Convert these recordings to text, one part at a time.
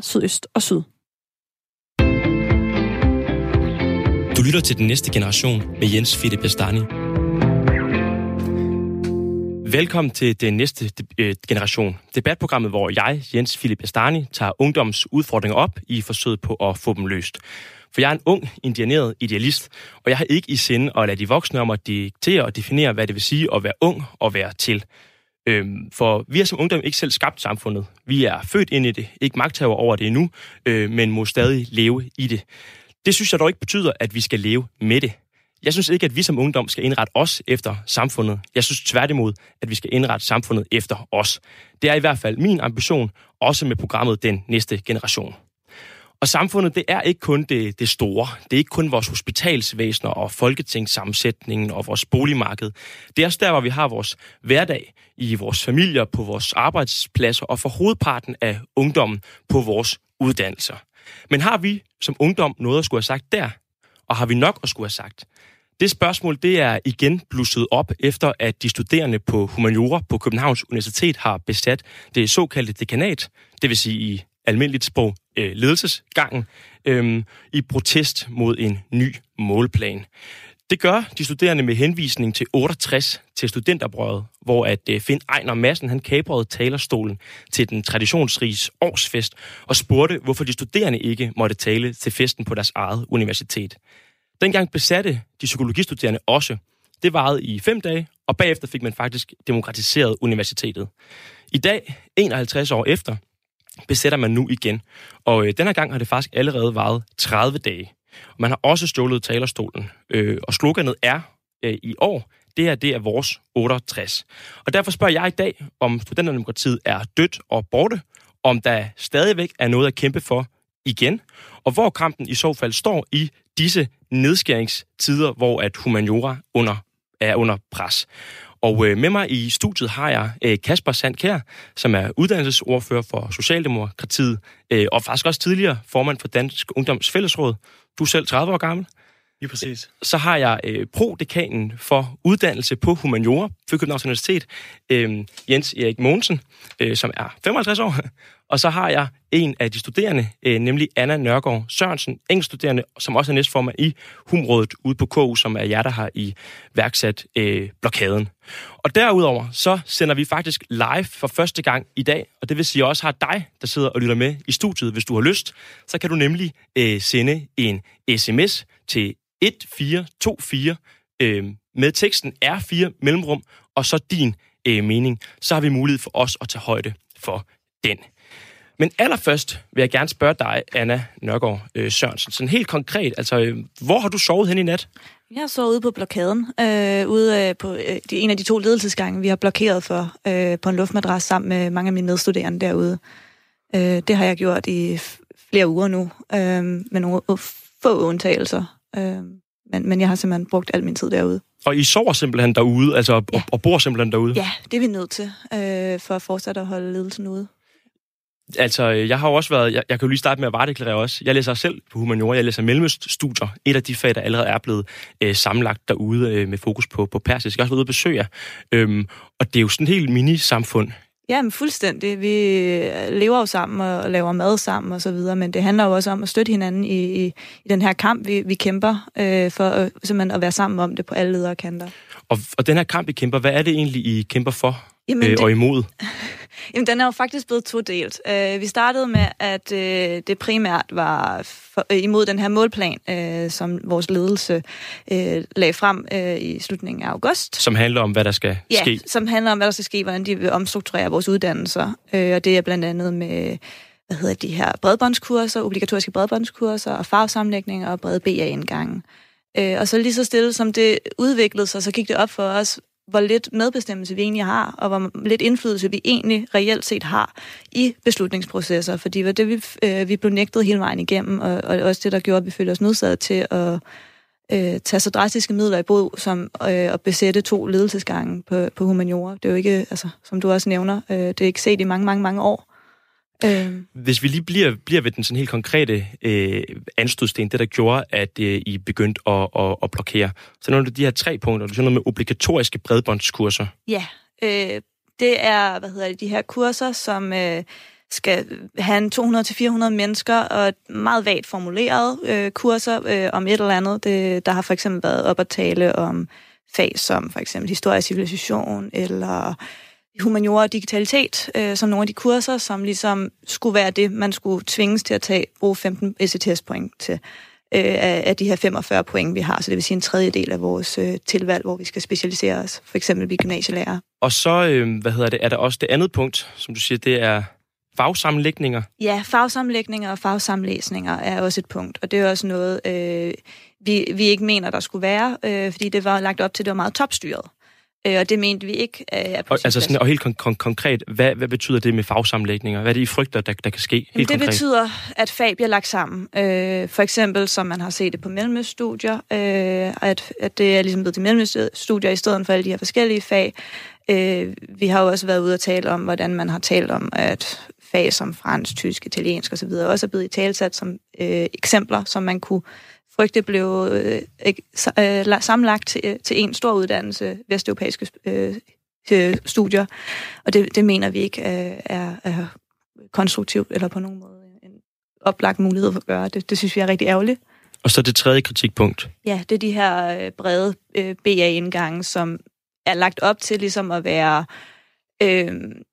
sydøst og syd. Du lytter til Den Næste Generation med Jens Fitte Bestani. Velkommen til Den Næste øh, Generation, debatprogrammet, hvor jeg, Jens Philip Estani, tager ungdoms udfordringer op i forsøget på at få dem løst. For jeg er en ung, indianeret idealist, og jeg har ikke i sinde at lade de voksne om at diktere og definere, hvad det vil sige at være ung og være til. Øhm, for vi har som ungdom ikke selv skabt samfundet. Vi er født ind i det, ikke magthaver over det endnu, øh, men må stadig leve i det. Det synes jeg dog ikke betyder, at vi skal leve med det. Jeg synes ikke, at vi som ungdom skal indrette os efter samfundet. Jeg synes tværtimod, at vi skal indrette samfundet efter os. Det er i hvert fald min ambition, også med programmet Den Næste Generation. Og samfundet, det er ikke kun det, det store. Det er ikke kun vores hospitalsvæsener og folketingssammensætningen og vores boligmarked. Det er også der, hvor vi har vores hverdag i vores familier, på vores arbejdspladser og for hovedparten af ungdommen på vores uddannelser. Men har vi som ungdom noget at skulle have sagt der? Og har vi nok at skulle have sagt? Det spørgsmål det er igen blusset op, efter at de studerende på humaniora på Københavns Universitet har besat det såkaldte dekanat, det vil sige i almindeligt sprog øh, ledelsesgangen, øh, i protest mod en ny målplan. Det gør de studerende med henvisning til 68 til studenterbrødet, hvor at øh, Finn Ejner Madsen han kabrede talerstolen til den traditionsrige årsfest og spurgte, hvorfor de studerende ikke måtte tale til festen på deres eget universitet. Dengang besatte de psykologistuderende også. Det varede i fem dage, og bagefter fik man faktisk demokratiseret universitetet. I dag, 51 år efter, besætter man nu igen. Og øh, denne gang har det faktisk allerede varet 30 dage. Og man har også stjålet talerstolen. Øh, og sloganet er øh, i år, det her det er vores 68. Og derfor spørger jeg i dag, om studenterdemokratiet er dødt og borte, om der stadigvæk er noget at kæmpe for igen, og hvor kampen i så fald står i disse nedskæringstider, hvor at humaniora under, er under pres. Og øh, med mig i studiet har jeg øh, Kasper Sandkær, som er uddannelsesordfører for Socialdemokratiet, øh, og faktisk også tidligere formand for Dansk Ungdoms Fællesråd. Du er selv 30 år gammel. Lige præcis. Så har jeg øh, pro-dekanen for uddannelse på Humaniora ved Københavns Universitet, øh, Jens Erik Mogensen, øh, som er 55 år. Og så har jeg en af de studerende, øh, nemlig Anna Nørgaard Sørensen, engelskstuderende, som også er næstformand i Humrådet ude på KU, som er jer, der har i værksat øh, blokaden. Og derudover så sender vi faktisk live for første gang i dag, og det vil sige, at jeg også har dig, der sidder og lytter med i studiet, hvis du har lyst. Så kan du nemlig øh, sende en sms til 1424 øh, med teksten R4 mellemrum, og så din øh, mening. Så har vi mulighed for os at tage højde for den. Men allerførst vil jeg gerne spørge dig, Anna Nørgaard øh, Sørensen, sådan helt konkret, altså, øh, hvor har du sovet hen i nat? Jeg har sovet ude på blokaden, øh, ude øh, på øh, de, en af de to ledelsesgange, vi har blokeret for øh, på en luftmadras sammen med mange af mine medstuderende derude. Øh, det har jeg gjort i flere uger nu, øh, med nogle få undtagelser. Øh, men, men jeg har simpelthen brugt al min tid derude. Og I sover simpelthen derude, altså ja. og, og bor simpelthen derude? Ja, det er vi nødt til, øh, for at fortsætte at holde ledelsen ude. Altså, jeg har jo også været, jeg, jeg kan jo lige starte med at varedeklarere også. Jeg læser selv på humaniora, jeg læser mellemøststudier. Et af de fag, der allerede er blevet øh, sammenlagt derude øh, med fokus på, på persisk. Jeg har også været ude og besøge. Øhm, og det er jo sådan et helt mini-samfund. Ja, men fuldstændig. Vi lever jo sammen og laver mad sammen og så videre, men det handler jo også om at støtte hinanden i, i, i den her kamp, vi, vi kæmper, øh, for øh, simpelthen at være sammen om det på alle ledere kanter. Og, og den her kamp, I kæmper, hvad er det egentlig, I kæmper for Jamen, øh, det... og imod? Jamen, den er jo faktisk blevet todelt. Uh, vi startede med, at uh, det primært var for, uh, imod den her målplan, uh, som vores ledelse uh, lagde frem uh, i slutningen af august. Som handler om, hvad der skal ja, ske? som handler om, hvad der skal ske, hvordan de vil omstrukturere vores uddannelser. Uh, og det er blandt andet med hvad hedder de her bredbåndskurser, obligatoriske bredbåndskurser og farvesamlægninger og brede BA-indgange. Uh, og så lige så stille som det udviklede sig, så gik det op for os, hvor lidt medbestemmelse vi egentlig har, og hvor lidt indflydelse vi egentlig reelt set har i beslutningsprocesser, fordi det var det, vi, øh, vi blev nægtet hele vejen igennem, og, og også det, der gjorde, at vi følte os nødsaget til at øh, tage så drastiske midler i brug, som øh, at besætte to ledelsesgange på, på humaniora. Det er jo ikke, altså, som du også nævner, øh, det er ikke set i mange, mange, mange år. Øh. Hvis vi lige bliver, bliver ved den sådan helt konkrete øh, anstødsten, det der gjorde, at øh, I begyndte at, at, at blokere, så er det de her tre punkter, det er noget med obligatoriske bredbåndskurser. Ja, øh, det er, hvad hedder det, de her kurser, som, øh, skal have en 200-400 mennesker og et meget vagt formuleret øh, kurser øh, om et eller andet. Det, der har for eksempel været op at tale om fag som for eksempel historie og civilisation eller humaniora og digitalitet, øh, som nogle af de kurser, som ligesom skulle være det, man skulle tvinges til at tage, bruge 15 ECTS-point til øh, af, af de her 45 point, vi har. Så det vil sige en tredjedel af vores øh, tilvalg, hvor vi skal specialisere os, for eksempel vi gymnasielærer. Og så, øh, hvad hedder det, er der også det andet punkt, som du siger, det er fagsammenlægninger? Ja, fagsammenlægninger og fagsamlæsninger er også et punkt, og det er også noget, øh, vi, vi ikke mener, der skulle være, øh, fordi det var lagt op til, at det var meget topstyret. Øh, og det mente vi ikke øh, er på og, altså sådan, og helt kon- kon- konkret, hvad, hvad betyder det med fagsammenlægninger? Hvad er det, I frygter, der, der kan ske? Helt det konkret? betyder, at fag bliver lagt sammen. Øh, for eksempel, som man har set det på mellemstudier, øh, at, at det er ligesom blevet til mellemstudier i stedet for alle de her forskellige fag. Øh, vi har jo også været ude og tale om, hvordan man har talt om, at fag som fransk, tysk, italiensk osv. også er blevet i talsat som øh, eksempler, som man kunne frygte blev øh, øh, sammenlagt til, øh, til en stor uddannelse, vesteuropæiske øh, øh, studier, og det, det mener vi ikke øh, er, er konstruktivt eller på nogen måde en oplagt mulighed for at gøre. Det, det synes vi er rigtig ærgerligt. Og så det tredje kritikpunkt. Ja, det er de her brede øh, BA-indgange, som er lagt op til ligesom at være øh,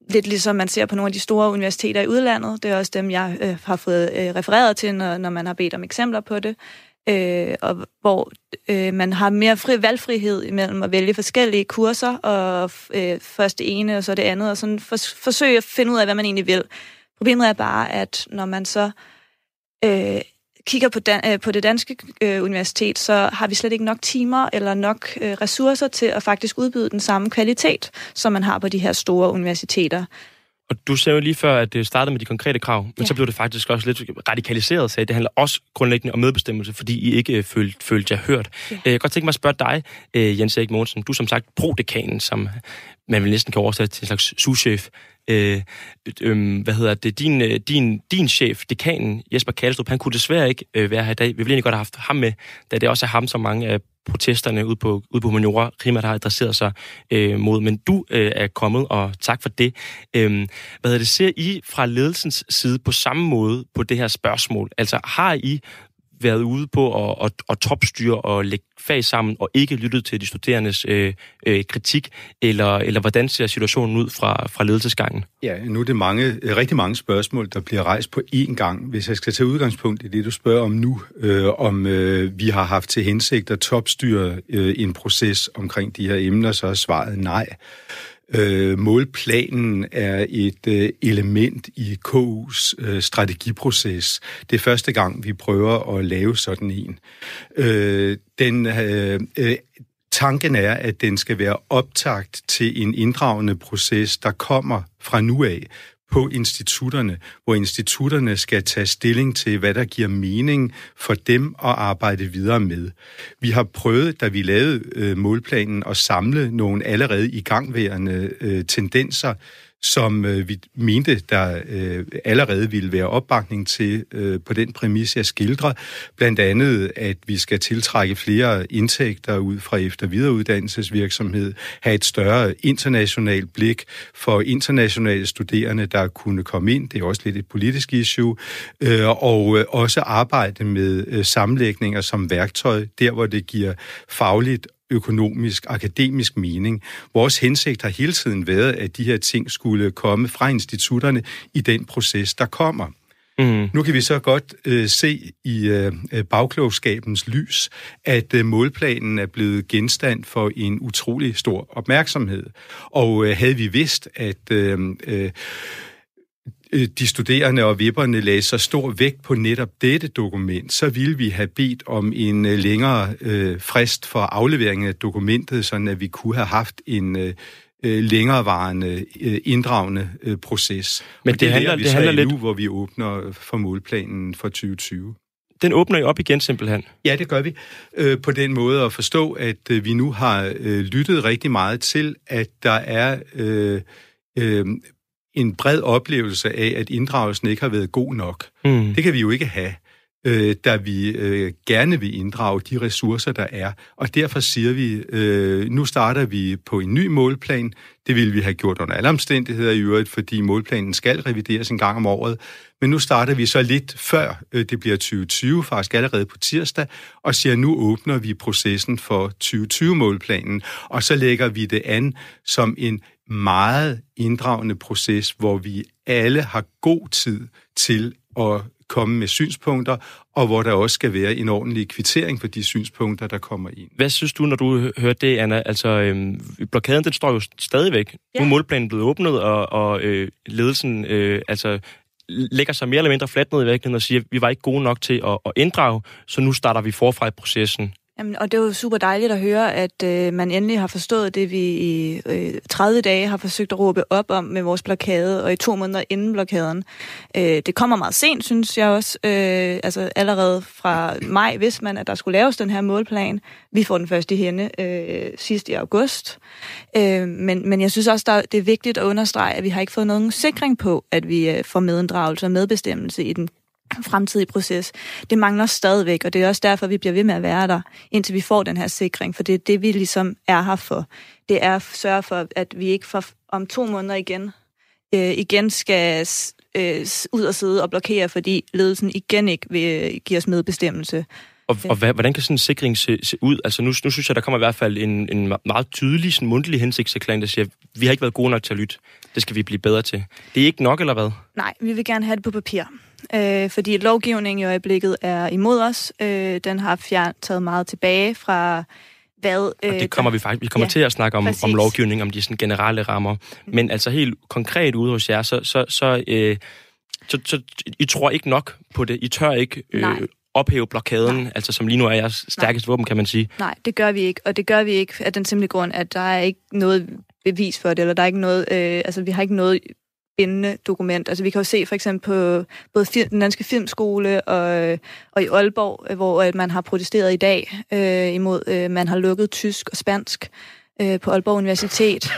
lidt ligesom man ser på nogle af de store universiteter i udlandet. Det er også dem, jeg øh, har fået øh, refereret til, når, når man har bedt om eksempler på det øh, og hvor øh, man har mere fri valgfrihed imellem at vælge forskellige kurser, og øh, først det ene, og så det andet, og sådan for, forsøge at finde ud af, hvad man egentlig vil. Problemet er bare, at når man så øh, kigger på, dan- øh, på det danske øh, universitet, så har vi slet ikke nok timer eller nok øh, ressourcer til at faktisk udbyde den samme kvalitet, som man har på de her store universiteter. Og du sagde jo lige før, at det startede med de konkrete krav, men ja. så blev det faktisk også lidt radikaliseret, så det handler også grundlæggende om medbestemmelse, fordi I ikke følte, følte jer hørt. Ja. Øh, jeg kan godt tænke mig at spørge dig, øh, Jens Erik Mogensen. Du er som sagt prodekanen, som man vil næsten kan oversætte til en slags souschef. Øh, øh, hvad hedder det? Din, øh, din, din chef, dekanen Jesper Kalstrup, han kunne desværre ikke øh, være her i dag. Vi ville egentlig godt have haft ham med, da det også er ham, som mange af protesterne ud på, ud på Humaniora primært har adresseret sig øh, mod. Men du øh, er kommet, og tak for det. Øh, hvad er det, ser I fra ledelsens side på samme måde på det her spørgsmål? Altså har I været ude på at, at, at topstyre og lægge fag sammen, og ikke lyttet til de studerendes øh, øh, kritik, eller, eller hvordan ser situationen ud fra, fra ledelsesgangen? Ja, nu er det mange, øh, rigtig mange spørgsmål, der bliver rejst på én gang. Hvis jeg skal tage udgangspunkt i det, du spørger om nu, øh, om øh, vi har haft til hensigt at topstyre øh, en proces omkring de her emner, så er svaret nej. Øh, målplanen er et øh, element i KU's øh, strategiproces. Det er første gang, vi prøver at lave sådan en. Øh, den øh, øh, Tanken er, at den skal være optagt til en inddragende proces, der kommer fra nu af, på institutterne, hvor institutterne skal tage stilling til, hvad der giver mening for dem at arbejde videre med. Vi har prøvet, da vi lavede øh, målplanen, at samle nogle allerede igangværende øh, tendenser, som øh, vi mente, der øh, allerede ville være opbakning til øh, på den præmis, jeg skildrer. Blandt andet, at vi skal tiltrække flere indtægter ud fra efter videreuddannelsesvirksomhed, have et større internationalt blik for internationale studerende, der kunne komme ind. Det er også lidt et politisk issue. Øh, og øh, også arbejde med øh, sammenlægninger som værktøj, der hvor det giver fagligt økonomisk, akademisk mening. Vores hensigt har hele tiden været, at de her ting skulle komme fra institutterne i den proces, der kommer. Mm. Nu kan vi så godt øh, se i øh, bagklogskabens lys, at øh, målplanen er blevet genstand for en utrolig stor opmærksomhed. Og øh, havde vi vidst, at øh, øh, Øh, de studerende og vipperne lagde så stor vægt på netop dette dokument, så ville vi have bedt om en øh, længere øh, frist for aflevering af dokumentet, sådan at vi kunne have haft en øh, øh længerevarende, øh, inddragende øh, proces. Men det, det handler, vi det handler lidt... nu, hvor vi åbner for målplanen for 2020 den åbner jo op igen simpelthen. Ja, det gør vi. Øh, på den måde at forstå, at øh, vi nu har øh, lyttet rigtig meget til, at der er øh, øh, en bred oplevelse af, at inddragelsen ikke har været god nok. Mm. Det kan vi jo ikke have. øh, da vi øh, gerne vil inddrage de ressourcer, der er. Og derfor siger vi, øh, nu starter vi på en ny målplan. Det ville vi have gjort under alle omstændigheder i øvrigt, fordi målplanen skal revideres en gang om året. Men nu starter vi så lidt før øh, det bliver 2020, faktisk allerede på tirsdag, og siger, nu åbner vi processen for 2020-målplanen, og så lægger vi det an som en meget inddragende proces, hvor vi alle har god tid til at komme med synspunkter, og hvor der også skal være en ordentlig kvittering for de synspunkter, der kommer ind. Hvad synes du, når du hører det, Anna? Altså, øhm, blokaden, den står jo stadigvæk. Ja. Nu er målplanen blevet åbnet, og, og øh, ledelsen øh, altså, lægger sig mere eller mindre fladt ned i vægten og siger, at vi var ikke gode nok til at, at inddrage, så nu starter vi forfra i processen. Jamen, og det er jo super dejligt at høre, at øh, man endelig har forstået det, vi i øh, 30 dage har forsøgt at råbe op om med vores blokade, og i to måneder inden blokaden. Øh, det kommer meget sent, synes jeg også. Øh, altså allerede fra maj vidste man, at der skulle laves den her målplan. Vi får den først i hende øh, sidst i august. Øh, men, men jeg synes også, der, det er vigtigt at understrege, at vi har ikke fået nogen sikring på, at vi øh, får medinddragelse og medbestemmelse i den fremtidig proces. Det mangler stadigvæk, og det er også derfor, vi bliver ved med at være der, indtil vi får den her sikring, for det er det, vi ligesom er her for. Det er at sørge for, at vi ikke for, om to måneder igen, øh, igen skal øh, ud og sidde og blokere, fordi ledelsen igen ikke vil øh, give os medbestemmelse. Og, og hvad, hvordan kan sådan en sikring se, se ud? Altså nu, nu synes jeg, der kommer i hvert fald en, en meget tydelig, sådan mundtlig hensigtserklæring, der siger, vi har ikke været gode nok til at lytte. Det skal vi blive bedre til. Det er ikke nok, eller hvad? Nej, vi vil gerne have det på papir øh, fordi lovgivningen i øjeblikket er imod os. Øh, den har fjern, taget meget tilbage fra hvad... Øh, og det kommer vi faktisk... Vi kommer ja, til at snakke om, om lovgivning, om de sådan generelle rammer. Mm. Men altså helt konkret ude hos jer, så, så, så, øh, så, så I tror ikke nok på det. I tør ikke øh, ophæve blokaden, Nej. altså som lige nu er jeres stærkeste Nej. våben, kan man sige. Nej, det gør vi ikke. Og det gør vi ikke af den simple grund, at der er ikke noget bevis for det, eller der er ikke noget... Øh, altså, vi har ikke noget bindende dokument. Altså vi kan jo se for eksempel på både film, den danske filmskole og, og i Aalborg, hvor at man har protesteret i dag øh, imod, øh, man har lukket tysk og spansk øh, på Aalborg Universitet.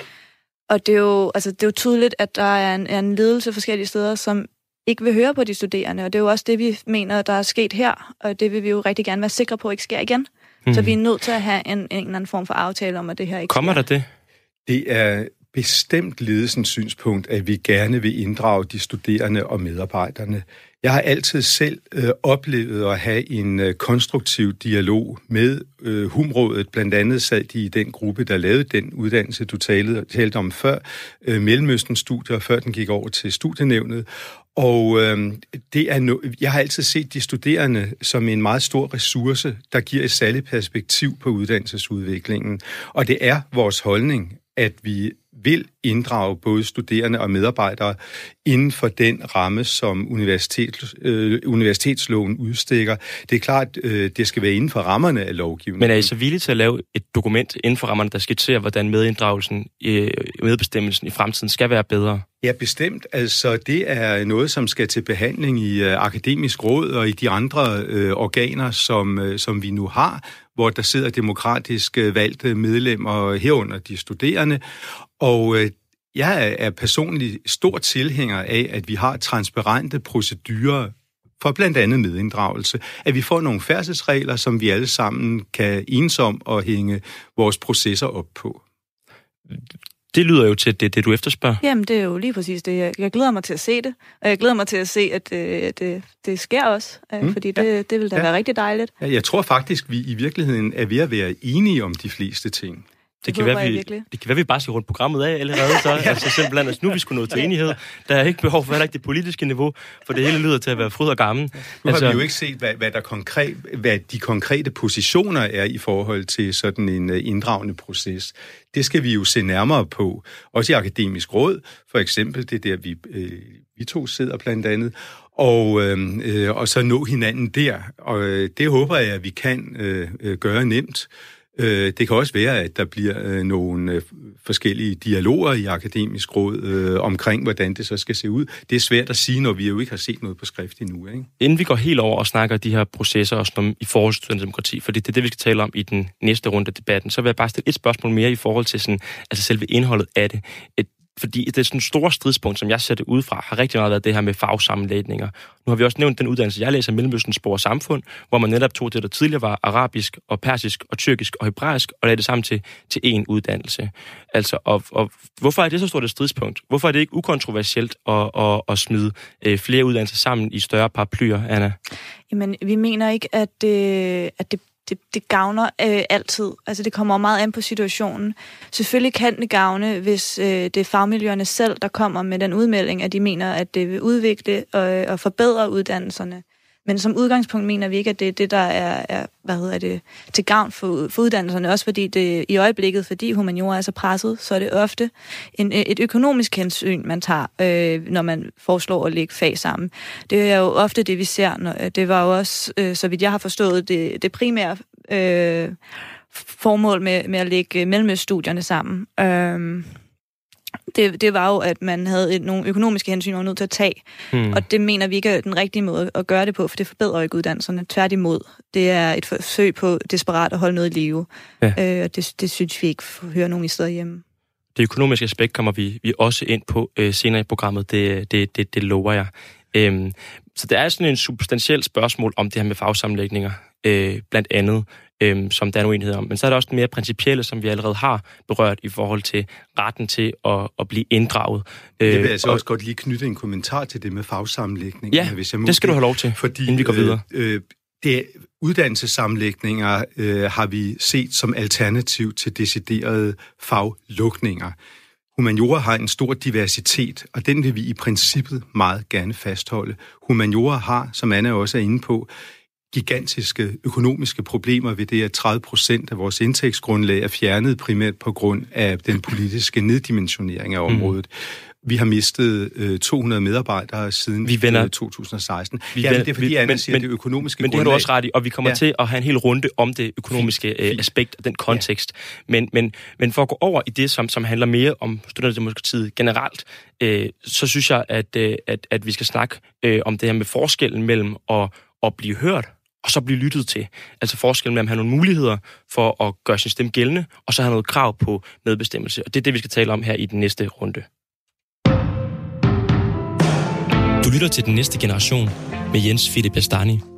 Og det er, jo, altså, det er jo tydeligt, at der er en, er en ledelse forskellige steder, som ikke vil høre på de studerende. Og det er jo også det, vi mener, der er sket her. Og det vil vi jo rigtig gerne være sikre på ikke sker igen. Mm. Så vi er nødt til at have en, en eller anden form for aftale om, at det her ikke Kommer sker. der det? Det er bestemt ledelsens synspunkt, at vi gerne vil inddrage de studerende og medarbejderne. Jeg har altid selv øh, oplevet at have en øh, konstruktiv dialog med øh, Humrådet. Blandt andet sad de i den gruppe, der lavede den uddannelse, du talte, talte om før, øh, Mellemøstens studier, før den gik over til studienævnet. Og øh, det er no- jeg har altid set de studerende som en meget stor ressource, der giver et særligt perspektiv på uddannelsesudviklingen. Og det er vores holdning, at vi vil inddrage både studerende og medarbejdere inden for den ramme, som universitet, øh, universitetsloven udstikker. Det er klart, øh, det skal være inden for rammerne af lovgivningen. Men er I så villige til at lave et dokument inden for rammerne, der skitserer, hvordan medinddragelsen, øh, medbestemmelsen i fremtiden skal være bedre? Ja, bestemt. Altså, det er noget, som skal til behandling i uh, akademisk råd og i de andre uh, organer, som, uh, som vi nu har, hvor der sidder demokratisk øh, valgte medlemmer øh, herunder de studerende. Og øh, jeg er personligt stor tilhænger af, at vi har transparente procedurer for blandt andet medinddragelse, at vi får nogle færdselsregler, som vi alle sammen kan ensom og hænge vores processer op på. Det lyder jo til det, det, du efterspørger. Jamen, det er jo lige præcis det. Jeg glæder mig til at se det, og jeg glæder mig til at se, at øh, det, det sker også, øh, mm, fordi det, ja. det vil da ja. være rigtig dejligt. Ja, jeg tror faktisk, vi i virkeligheden er ved at være enige om de fleste ting. Det, det, kan være, vi, det kan være, vi bare skal rundt programmet af allerede, så ja. altså, simpelthen, altså, nu vi skulle nå til enighed. Der er ikke behov for heller ikke det politiske niveau, for det hele lyder til at være fryd og gammel. Nu altså, har vi jo ikke set, hvad, hvad, der konkret, hvad de konkrete positioner er i forhold til sådan en uh, inddragende proces. Det skal vi jo se nærmere på. Også i akademisk råd, for eksempel, det er der, vi, øh, vi to sidder blandt andet, og, øhm, øh, og så nå hinanden der. Og øh, det håber jeg, at vi kan øh, øh gøre nemt. Øh, det kan også være, at der bliver øh, nogle øh, forskellige dialoger i akademisk råd øh, omkring, hvordan det så skal se ud. Det er svært at sige, når vi jo ikke har set noget på skrift endnu. Ikke? Inden vi går helt over og snakker de her processer også om, i forhold til demokrati, for det er det, vi skal tale om i den næste runde af debatten, så vil jeg bare stille et spørgsmål mere i forhold til sådan, altså selve indholdet af det. Et, fordi det er sådan store stridspunkt, som jeg ser det udefra, har rigtig meget været det her med fagsammenlægninger. Nu har vi også nævnt den uddannelse, jeg læser, Mellemøsten Spor og Samfund, hvor man netop tog det, der tidligere var arabisk og persisk og tyrkisk og hebraisk, og lagde det sammen til, til én uddannelse. Altså, og, og hvorfor er det så stort et stridspunkt? Hvorfor er det ikke ukontroversielt at, at, at smide øh, flere uddannelser sammen i større paraplyer, Anna? Jamen, vi mener ikke, at det, at det det, det gavner øh, altid. Altså, det kommer meget an på situationen. Selvfølgelig kan det gavne, hvis øh, det er fagmiljøerne selv, der kommer med den udmelding, at de mener, at det vil udvikle og, og forbedre uddannelserne. Men som udgangspunkt mener vi ikke, at det er det, der er, er hvad hedder det, til gavn for, for uddannelserne. Også fordi det i øjeblikket, fordi humaniora er så presset, så er det ofte en, øh, et økonomisk hensyn, man tager, øh, når man foreslår at lægge fag sammen. Det er jo ofte det, vi ser. Når, øh, det var jo også, øh, så vidt jeg har forstået, det, det primære øh, formål med, med at lægge øh, mellemøststudierne sammen. Øh, det, det var jo, at man havde et, nogle økonomiske hensyn, man var nødt til at tage. Hmm. Og det mener vi ikke er den rigtige måde at gøre det på, for det forbedrer ikke uddannelserne. Tværtimod, det er et forsøg på desperat at holde noget i live. Ja. Øh, og det, det synes vi ikke hører nogen i stedet hjemme. Det økonomiske aspekt kommer vi, vi også ind på øh, senere i programmet, det, det, det, det lover jeg. Øhm, så det er sådan en substantiel spørgsmål om det her med fagsamlægninger, øh, blandt andet øhm, som der er en uenighed om. Men så er der også den mere principielle, som vi allerede har berørt i forhold til retten til at, at blive inddraget. Det vil jeg så og, også godt lige knytte en kommentar til det med fagsamlægning. Ja, hvis jeg må det skal du have lov til, fordi, inden vi går videre. Øh, øh, det, uddannelsessamlægninger øh, har vi set som alternativ til deciderede faglukninger. Humaniora har en stor diversitet, og den vil vi i princippet meget gerne fastholde. Humaniora har, som Anna også er inde på, gigantiske økonomiske problemer ved det, at 30 procent af vores indtægtsgrundlag er fjernet primært på grund af den politiske neddimensionering af området. Mm. Vi har mistet øh, 200 medarbejdere siden vi vender, 2016. Vi ja, men det er fordi, Anna siger, men, det økonomiske Men det har du også ret i, og vi kommer ja. til at have en hel runde om det økonomiske øh, aspekt og den kontekst. Ja. Men, men, men for at gå over i det, som, som handler mere om studenterdemokratiet generelt, øh, så synes jeg, at, øh, at, at vi skal snakke øh, om det her med forskellen mellem at, at blive hørt og så blive lyttet til. Altså forskellen mellem at have nogle muligheder for at gøre sin stemme gældende, og så have noget krav på medbestemmelse. Og det er det, vi skal tale om her i den næste runde. Du lytter til den næste generation med Jens Philip Bastani.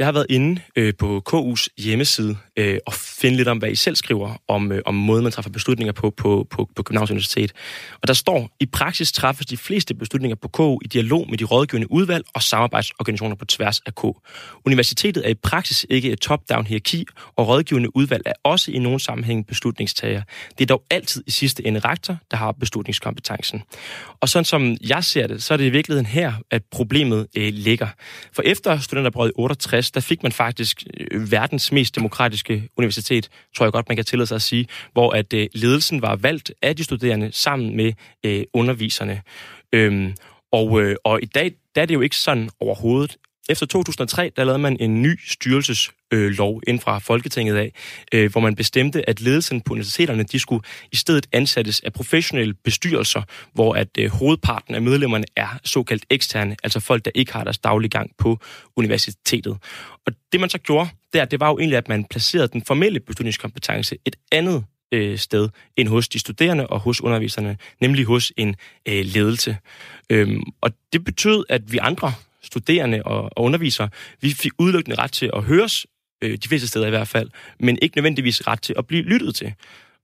Jeg har været inde øh, på KU's hjemmeside øh, og finde lidt om, hvad I selv skriver om, øh, om måden, man træffer beslutninger på på, på, på Københavns Universitet. Og der står, i praksis træffes de fleste beslutninger på KU i dialog med de rådgivende udvalg og samarbejdsorganisationer på tværs af K. Universitetet er i praksis ikke et top-down hierarki, og rådgivende udvalg er også i nogle sammenhæng beslutningstager. Det er dog altid i sidste ende rektor, der har beslutningskompetencen. Og sådan som jeg ser det, så er det i virkeligheden her, at problemet øh, ligger. For efter studenterbrevet 68, der fik man faktisk øh, verdens mest demokratiske universitet, tror jeg godt, man kan tillade sig at sige, hvor at øh, ledelsen var valgt af de studerende sammen med øh, underviserne. Øhm, og, øh, og i dag der er det jo ikke sådan overhovedet. Efter 2003, der lavede man en ny styrelses øh, ind fra Folketinget af, øh, hvor man bestemte, at ledelsen på universiteterne, de skulle i stedet ansættes af professionelle bestyrelser, hvor at øh, hovedparten af medlemmerne er såkaldt eksterne, altså folk, der ikke har deres daglige gang på universitetet. Og det man så gjorde, der, det var jo egentlig, at man placerede den formelle beslutningskompetence et andet øh, sted end hos de studerende og hos underviserne, nemlig hos en øh, ledelse. Øhm, og det betød, at vi andre studerende og, og undervisere, vi fik udelukkende ret til at høres, øh, de fleste steder i hvert fald, men ikke nødvendigvis ret til at blive lyttet til.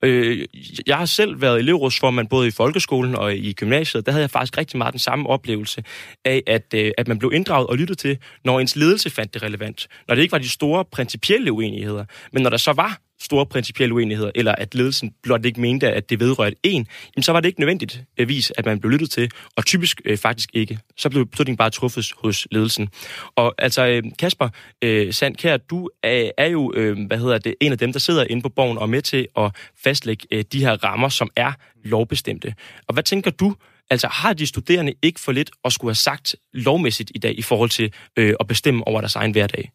Øh, jeg har selv været elevrådsformand både i folkeskolen og i gymnasiet. Der havde jeg faktisk rigtig meget den samme oplevelse af, at, øh, at man blev inddraget og lyttet til, når ens ledelse fandt det relevant. Når det ikke var de store principielle uenigheder, men når der så var store principielle uenigheder, eller at ledelsen blot ikke mente, at det vedrørte en, jamen så var det ikke nødvendigt øh, vis, at man blev lyttet til, og typisk øh, faktisk ikke. Så blev beslutningen bare truffet hos ledelsen. Og altså, øh, Kasper øh, Sandkær, du er, er jo, øh, hvad hedder det, en af dem, der sidder inde på borgen og er med til at fastlægge øh, de her rammer, som er lovbestemte. Og hvad tænker du, Altså har de studerende ikke for lidt at skulle have sagt lovmæssigt i dag i forhold til øh, at bestemme over deres egen hverdag?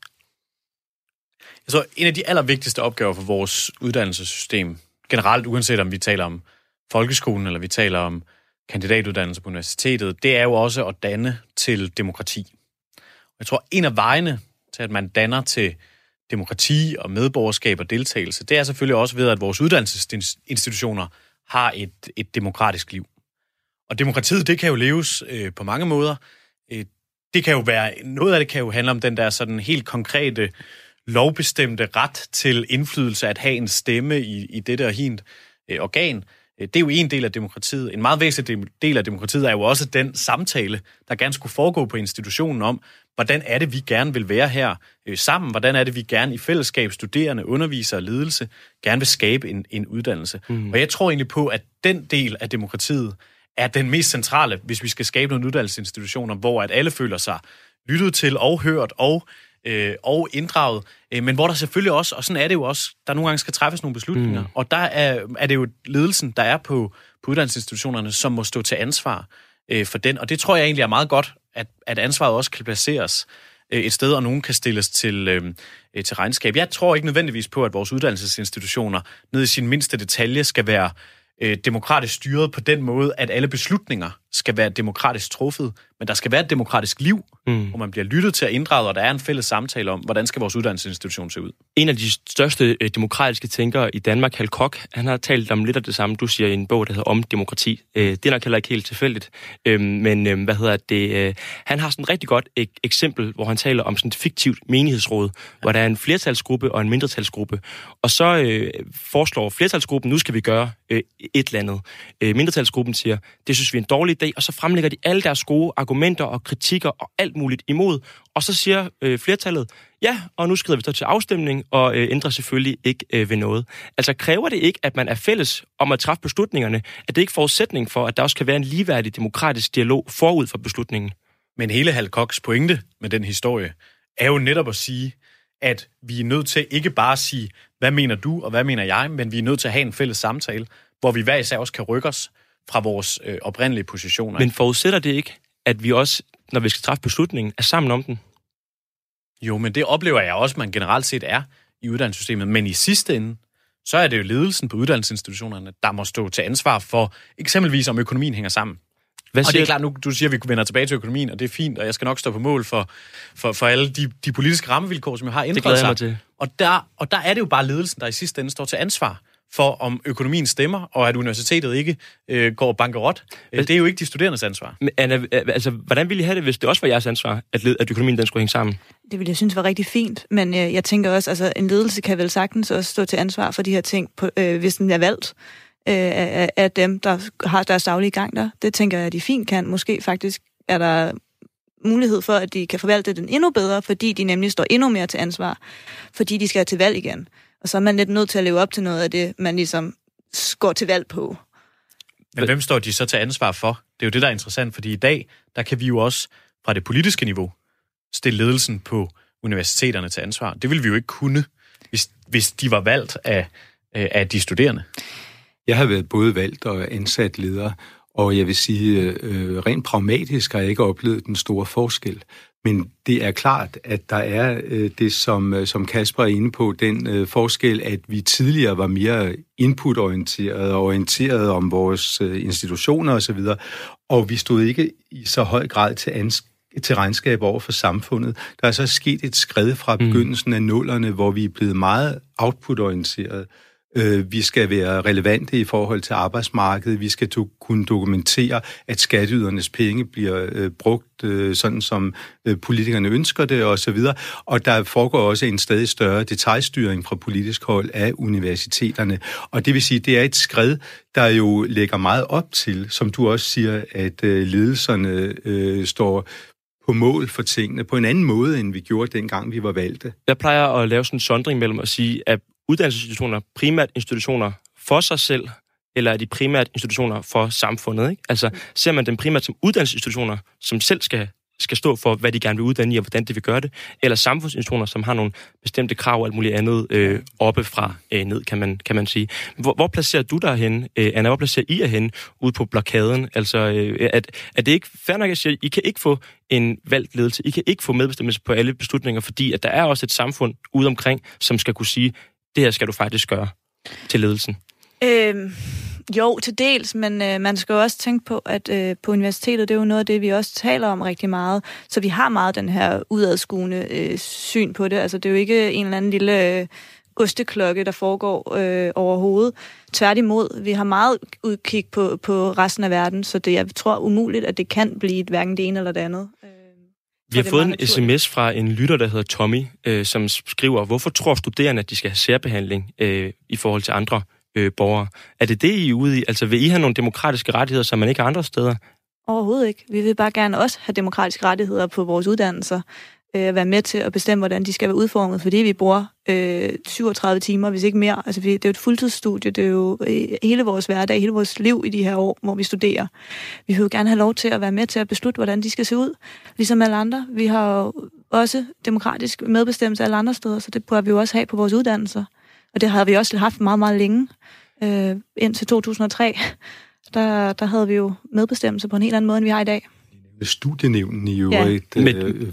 Jeg tror, en af de allervigtigste opgaver for vores uddannelsessystem, generelt uanset om vi taler om folkeskolen eller vi taler om kandidatuddannelse på universitetet, det er jo også at danne til demokrati. Jeg tror, en af vejene til, at man danner til demokrati og medborgerskab og deltagelse, det er selvfølgelig også ved, at vores uddannelsesinstitutioner har et, et demokratisk liv. Og demokratiet, det kan jo leves øh, på mange måder. Øh, det kan jo være, noget af det kan jo handle om den der sådan helt konkrete, lovbestemte ret til indflydelse, at have en stemme i, i det der hint øh, organ. Øh, det er jo en del af demokratiet. En meget væsentlig del af demokratiet er jo også den samtale, der gerne skulle foregå på institutionen om, hvordan er det, vi gerne vil være her øh, sammen, hvordan er det, vi gerne i fællesskab, studerende, undervisere og ledelse, gerne vil skabe en, en uddannelse. Mm. Og jeg tror egentlig på, at den del af demokratiet er den mest centrale, hvis vi skal skabe nogle uddannelsesinstitutioner, hvor at alle føler sig lyttet til og hørt og øh, og inddraget, øh, men hvor der selvfølgelig også, og sådan er det jo også, der nogle gange skal træffes nogle beslutninger, mm. og der er, er det jo ledelsen, der er på, på uddannelsesinstitutionerne, som må stå til ansvar øh, for den, og det tror jeg egentlig er meget godt, at, at ansvaret også kan placeres øh, et sted, og nogen kan stilles til, øh, øh, til regnskab. Jeg tror ikke nødvendigvis på, at vores uddannelsesinstitutioner ned i sin mindste detalje skal være øh, demokratisk styret på den måde, at alle beslutninger skal være demokratisk truffet, men der skal være et demokratisk liv, mm. hvor man bliver lyttet til at inddrage, og der er en fælles samtale om, hvordan skal vores uddannelsesinstitution se ud. En af de største øh, demokratiske tænkere i Danmark, Hal Koch, han har talt om lidt af det samme, du siger i en bog, der hedder Om demokrati. Øh, det er nok heller ikke helt tilfældigt, øh, men øh, hvad hedder det? Øh, han har sådan et rigtig godt ek- eksempel, hvor han taler om sådan et fiktivt menighedsråd, ja. hvor der er en flertalsgruppe og en mindretalsgruppe, og så øh, foreslår flertalsgruppen, nu skal vi gøre øh, et eller andet. Øh, mindretalsgruppen siger, det synes vi er en dårlig idé, og så fremlægger de alle deres gode argumenter og kritikker og alt muligt imod, og så siger øh, flertallet, ja, og nu skrider vi så til afstemning, og øh, ændrer selvfølgelig ikke øh, ved noget. Altså kræver det ikke, at man er fælles om at træffe beslutningerne? At det ikke forudsætning for, at der også kan være en ligeværdig demokratisk dialog forud for beslutningen? Men hele Halkoks pointe med den historie er jo netop at sige, at vi er nødt til ikke bare at sige, hvad mener du, og hvad mener jeg, men vi er nødt til at have en fælles samtale, hvor vi hver især også kan rykke os fra vores øh, oprindelige positioner. Men forudsætter det ikke, at vi også, når vi skal træffe beslutningen, er sammen om den? Jo, men det oplever jeg også, man generelt set er i uddannelsessystemet. Men i sidste ende, så er det jo ledelsen på uddannelsesinstitutionerne, der må stå til ansvar for eksempelvis, om økonomien hænger sammen. Hvad og det er klart, nu du siger, at vi vender tilbage til økonomien, og det er fint, og jeg skal nok stå på mål for, for, for alle de, de politiske rammevilkår, som jeg har ændret sig. Til. Og, der, og der er det jo bare ledelsen, der i sidste ende står til ansvar for, om økonomien stemmer, og at universitetet ikke øh, går bankerot. Øh, det er jo ikke de studerendes ansvar. Men Anna, altså, hvordan ville I have det, hvis det også var jeres ansvar, at, led, at økonomien den skulle hænge sammen? Det ville jeg synes var rigtig fint, men øh, jeg tænker også, altså en ledelse kan vel sagtens også stå til ansvar for de her ting, på, øh, hvis den er valgt øh, af, af dem, der har deres daglige gang der. Det tænker jeg, at de fint kan. Måske faktisk er der mulighed for, at de kan forvalte den endnu bedre, fordi de nemlig står endnu mere til ansvar, fordi de skal til valg igen. Og så er man lidt nødt til at leve op til noget af det, man ligesom går til valg på. Men hvem står de så til ansvar for? Det er jo det, der er interessant, fordi i dag, der kan vi jo også fra det politiske niveau stille ledelsen på universiteterne til ansvar. Det ville vi jo ikke kunne, hvis, hvis de var valgt af, af de studerende. Jeg har været både valgt og ansat leder, og jeg vil sige, øh, rent pragmatisk har jeg ikke oplevet den store forskel. Men det er klart, at der er øh, det, som, øh, som Kasper er inde på, den øh, forskel, at vi tidligere var mere inputorienteret og orienteret om vores øh, institutioner osv., og vi stod ikke i så høj grad til ans til regnskab over for samfundet. Der er så sket et skridt fra mm. begyndelsen af nullerne, hvor vi er blevet meget outputorienteret. Øh, vi skal være relevante i forhold til arbejdsmarkedet. Vi skal do- kunne dokumentere, at skatteydernes penge bliver øh, brugt øh, sådan, som øh, politikerne ønsker det osv. Og der foregår også en stadig større detaljstyring fra politisk hold af universiteterne. Og det vil sige, det er et skridt, der jo lægger meget op til, som du også siger, at øh, ledelserne øh, står på mål for tingene på en anden måde, end vi gjorde dengang vi var valgte. Jeg plejer at lave sådan en sondring mellem at sige, at uddannelsesinstitutioner primært institutioner for sig selv, eller er de primært institutioner for samfundet? Ikke? Altså, ser man dem primært som uddannelsesinstitutioner, som selv skal, skal stå for, hvad de gerne vil uddanne i, og hvordan de vil gøre det, eller samfundsinstitutioner, som har nogle bestemte krav og alt muligt andet øh, oppe fra øh, ned, kan man, kan man sige. Hvor, hvor placerer du dig hen, øh, Anna? Hvor placerer I jer hen ude på blokaden? Altså, øh, at, er det ikke fair nok at sige, I kan ikke få en valgt ledelse, I kan ikke få medbestemmelse på alle beslutninger, fordi at der er også et samfund ude omkring, som skal kunne sige, det her skal du faktisk gøre til ledelsen? Øhm, jo, til dels, men øh, man skal jo også tænke på, at øh, på universitetet, det er jo noget af det, vi også taler om rigtig meget. Så vi har meget den her udadskuende øh, syn på det. Altså, det er jo ikke en eller anden lille... Øh, osteklokke, der foregår øh, overhovedet. Tværtimod, vi har meget udkig på, på resten af verden, så det, jeg tror umuligt, at det kan blive hverken det ene eller det andet. Øh, vi har fået en sms fra en lytter, der hedder Tommy, øh, som skriver, hvorfor tror studerende, at de skal have særbehandling øh, i forhold til andre øh, borgere? Er det det, I er ude i? Altså vil I have nogle demokratiske rettigheder, som man ikke har andre steder? Overhovedet ikke. Vi vil bare gerne også have demokratiske rettigheder på vores uddannelser øh, være med til at bestemme, hvordan de skal være udformet, fordi vi bruger øh, 37 timer, hvis ikke mere. Altså, vi, det er jo et fuldtidsstudie, det er jo øh, hele vores hverdag, hele vores liv i de her år, hvor vi studerer. Vi vil jo gerne have lov til at være med til at beslutte, hvordan de skal se ud, ligesom alle andre. Vi har jo også demokratisk medbestemmelse alle andre steder, så det bør vi jo også have på vores uddannelser. Og det har vi også haft meget, meget længe. Øh, indtil 2003, der, der havde vi jo medbestemmelse på en helt anden måde, end vi har i dag studienævnen i øvrigt, ja. øh,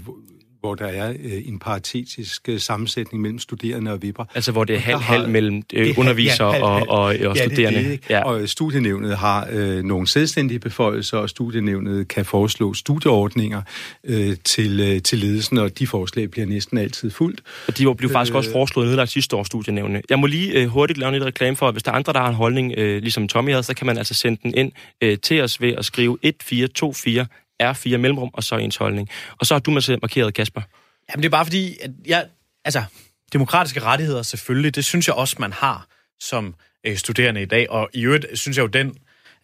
hvor der er øh, en paritetisk øh, sammensætning mellem studerende og vipper. Altså hvor det er halv-halv mellem øh, undervisere ja, og, og, og ja, studerende. Det, det, ja. Og studienævnet har øh, nogle selvstændige beføjelser, og studienævnet kan foreslå studieordninger øh, til, øh, til ledelsen, og de forslag bliver næsten altid fuldt. Og de blev faktisk øh, også foreslået nedlagt sidste år, studienævnet. Jeg må lige øh, hurtigt lave lidt reklame for, at hvis der er andre, der har en holdning, øh, ligesom Tommy havde, så kan man altså sende den ind øh, til os ved at skrive 1424 R4 mellemrum, og så ens holdning. Og så har du markeret, Kasper. Jamen, det er bare fordi, at jeg, altså, demokratiske rettigheder selvfølgelig, det synes jeg også, man har som øh, studerende i dag. Og i øvrigt synes jeg jo, den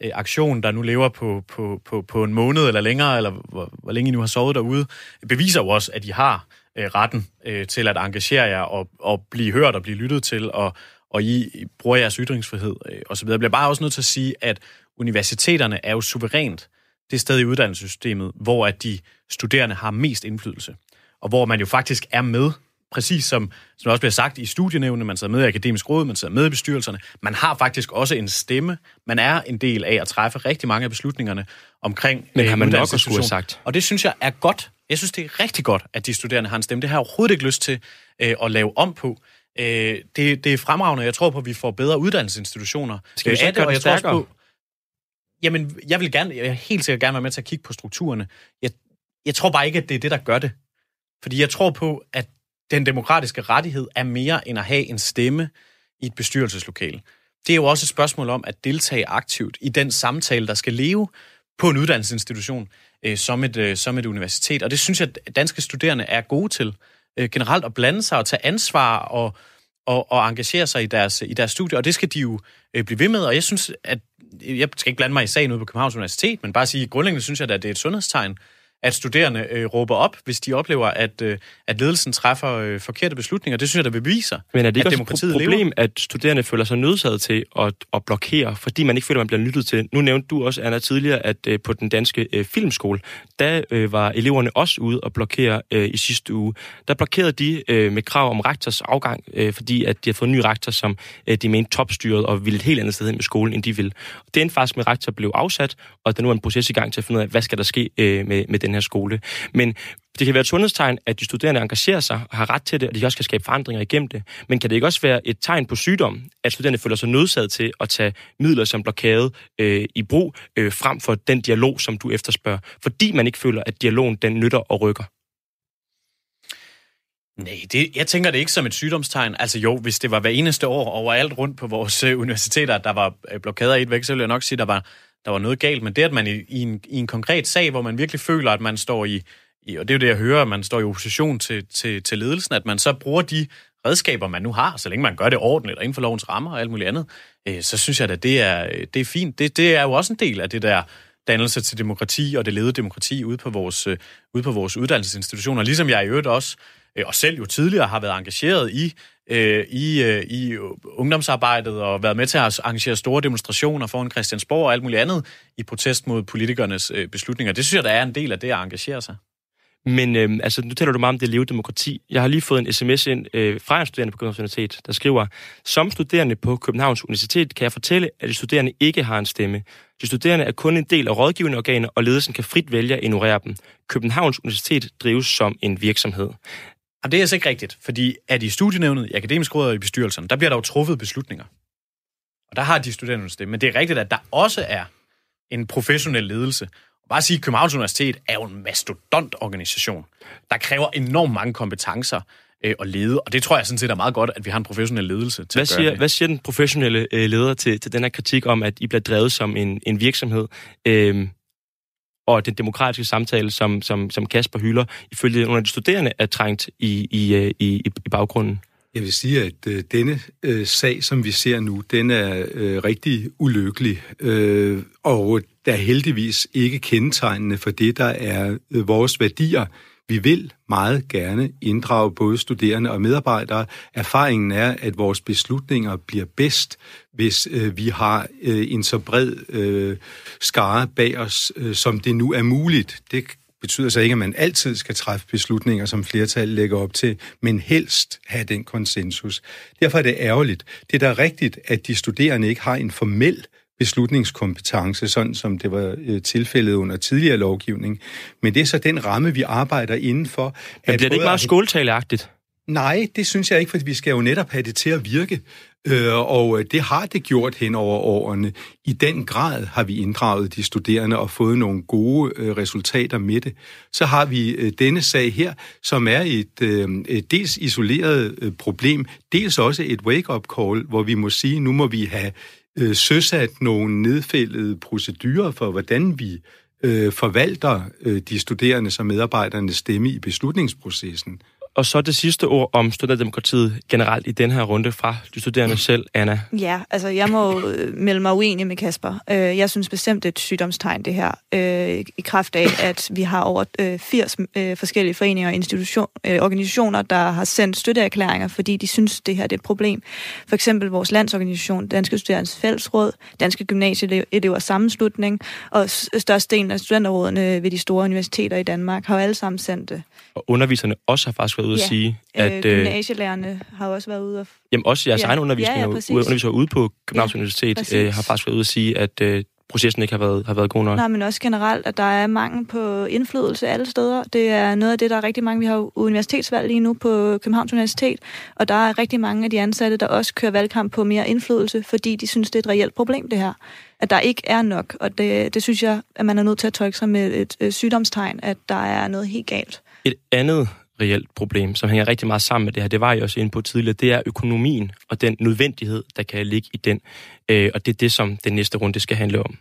øh, aktion, der nu lever på, på, på, på en måned eller længere, eller hvor, hvor længe I nu har sovet derude, beviser jo også, at I har øh, retten øh, til at engagere jer og, og blive hørt og blive lyttet til, og, og I bruger jeres ytringsfrihed øh, osv. Jeg bliver bare også nødt til at sige, at universiteterne er jo suverænt det sted i uddannelsessystemet, hvor at de studerende har mest indflydelse, og hvor man jo faktisk er med, præcis som, som også bliver sagt i studienævnene, man sidder med i akademisk råd, man sidder med i bestyrelserne, man har faktisk også en stemme, man er en del af at træffe rigtig mange af beslutningerne omkring Men har øh, man nok også skulle have sagt. Og det synes jeg er godt. Jeg synes, det er rigtig godt, at de studerende har en stemme. Det har jeg overhovedet ikke lyst til øh, at lave om på. Øh, det, det er fremragende. Jeg tror på, at vi får bedre uddannelsesinstitutioner. Skal vi så gøre det stærkere? På, Jamen, jeg vil gerne, jeg vil helt sikkert gerne være med til at kigge på strukturerne. Jeg, jeg tror bare ikke, at det er det, der gør det. Fordi jeg tror på, at den demokratiske rettighed er mere end at have en stemme i et bestyrelseslokale. Det er jo også et spørgsmål om at deltage aktivt i den samtale, der skal leve på en uddannelsesinstitution øh, som, et, øh, som et universitet. Og det synes jeg, at danske studerende er gode til øh, generelt at blande sig og tage ansvar og, og, og engagere sig i deres, i deres studie. Og det skal de jo øh, blive ved med. Og jeg synes, at jeg skal ikke blande mig i sagen ude på Københavns Universitet, men bare sige, grundlæggende synes jeg, at det er et sundhedstegn, at studerende øh, råber op, hvis de oplever, at, øh, at ledelsen træffer øh, forkerte beslutninger. Det synes jeg, der beviser, Men er det ikke at et problem, lever? at studerende føler sig nødsaget til at, at blokere, fordi man ikke føler, man bliver lyttet til? Nu nævnte du også, Anna, tidligere, at øh, på den danske øh, filmskole, der øh, var eleverne også ude og blokere øh, i sidste uge. Der blokerede de øh, med krav om rektors afgang, øh, fordi at de har fået en ny rektor, som øh, de mente topstyret og ville et helt andet sted hen med skolen, end de ville. Det endte faktisk med, at rektor blev afsat, og der nu er en proces i gang til at finde ud af, hvad skal der ske øh, med, med den her skole. Men det kan være et sundhedstegn, at de studerende engagerer sig og har ret til det, og de også kan skabe forandringer igennem det. Men kan det ikke også være et tegn på sygdom, at studerende føler sig nødsaget til at tage midler som blokade øh, i brug, øh, frem for den dialog, som du efterspørger, fordi man ikke føler, at dialogen den nytter og rykker? Nej, det, jeg tænker det ikke som et sygdomstegn. Altså jo, hvis det var hver eneste år overalt rundt på vores øh, universiteter, universiteter, der var øh, blokader i et væk, så ville jeg nok sige, der var der var noget galt, men det, at man i, i, en, i en konkret sag, hvor man virkelig føler, at man står i, i og det er jo det, jeg hører, at man står i opposition til, til, til ledelsen, at man så bruger de redskaber, man nu har, så længe man gør det ordentligt og inden for lovens rammer og alt muligt andet, øh, så synes jeg at det er, øh, det er fint. Det, det er jo også en del af det der dannelse til demokrati og det ledede demokrati ude på vores, øh, ude på vores uddannelsesinstitutioner. Ligesom jeg i øvrigt også, øh, Øh, og selv jo tidligere har været engageret i øh, i, øh, i ungdomsarbejdet og været med til at arrangere store demonstrationer foran Christiansborg og alt muligt andet i protest mod politikernes øh, beslutninger. Det synes jeg, der er en del af det at engagere sig. Men øh, altså, nu taler du meget om det levende demokrati. Jeg har lige fået en sms ind øh, fra en studerende på Københavns Universitet, der skriver, som studerende på Københavns Universitet kan jeg fortælle, at de studerende ikke har en stemme. De studerende er kun en del af rådgivende organer, og ledelsen kan frit vælge at ignorere dem. Københavns Universitet drives som en virksomhed. Og det er altså ikke rigtigt, fordi at i studienævnet, i akademisk råd og i bestyrelsen, der bliver der jo truffet beslutninger. Og der har de studerende det. Men det er rigtigt, at der også er en professionel ledelse. Og bare at sige, at Københavns Universitet er jo en mastodontorganisation, der kræver enormt mange kompetencer øh, at lede. Og det tror jeg sådan set er meget godt, at vi har en professionel ledelse til hvad at gøre siger, det. Hvad siger den professionelle øh, leder til, til den her kritik om, at I bliver drevet som en, en virksomhed, øh, og den demokratiske samtale, som, som, som Kasper hylder, ifølge nogle af de studerende, er trængt i, øh, i, i, i baggrunden? Jeg vil sige, at øh, denne øh, sag, som vi ser nu, den er øh, rigtig ulykkelig, øh, og der er heldigvis ikke kendetegnende for det, der er øh, vores værdier. Vi vil meget gerne inddrage både studerende og medarbejdere. Erfaringen er, at vores beslutninger bliver bedst, hvis øh, vi har øh, en så bred øh, skare bag os, øh, som det nu er muligt. Det betyder så ikke, at man altid skal træffe beslutninger, som flertal lægger op til, men helst have den konsensus. Derfor er det ærgerligt. Det er da rigtigt, at de studerende ikke har en formel beslutningskompetence, sådan som det var øh, tilfældet under tidligere lovgivning. Men det er så den ramme, vi arbejder indenfor. Men bliver det ikke meget skåltaleagtigt? Nej, det synes jeg ikke, for vi skal jo netop have det til at virke. Øh, og det har det gjort hen over årene. I den grad har vi inddraget de studerende og fået nogle gode øh, resultater med det. Så har vi øh, denne sag her, som er et, et dels isoleret problem, dels også et wake-up call, hvor vi må sige, nu må vi have Øh, søsat nogle nedfældede procedurer for, hvordan vi øh, forvalter øh, de studerende som medarbejdernes stemme i beslutningsprocessen. Og så det sidste ord om studenterdemokratiet generelt i den her runde fra de studerende selv, Anna. Ja, altså jeg må øh, melde mig uenig med Kasper. Øh, jeg synes bestemt, det er et sygdomstegn, det her. Øh, I kraft af, at vi har over 80 forskellige foreninger og institution, organisationer, der har sendt støtteerklæringer, fordi de synes, det her det er et problem. For eksempel vores landsorganisation, Danske Studerendes Fællesråd, Danske Gymnasieelevers Sammenslutning og størstedelen af studenterrådene ved de store universiteter i Danmark har jo alle sammen sendt det. Og underviserne også har faktisk ude ja. at sige, at... Øh, gymnasielærerne har også været ude at... Jamen også jeres ja. egen undervisning, ja, ja, undervisere ude på Københavns ja, Universitet, øh, har faktisk været ude at sige, at øh, processen ikke har været, har været god nok. Nej, men også generelt, at der er mangel på indflydelse alle steder. Det er noget af det, der er rigtig mange. Vi har universitetsvalg lige nu på Københavns Universitet, og der er rigtig mange af de ansatte, der også kører valgkamp på mere indflydelse, fordi de synes, det er et reelt problem, det her. At der ikke er nok, og det, det synes jeg, at man er nødt til at tolke sig med et, et sygdomstegn, at der er noget helt galt. Et andet reelt problem, som hænger rigtig meget sammen med det her, det var jeg også inde på tidligere, det er økonomien og den nødvendighed, der kan ligge i den. Øh, og det er det, som den næste runde skal handle om.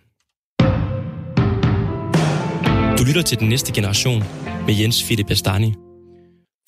Du lytter til den næste generation med Jens Philip Bastani.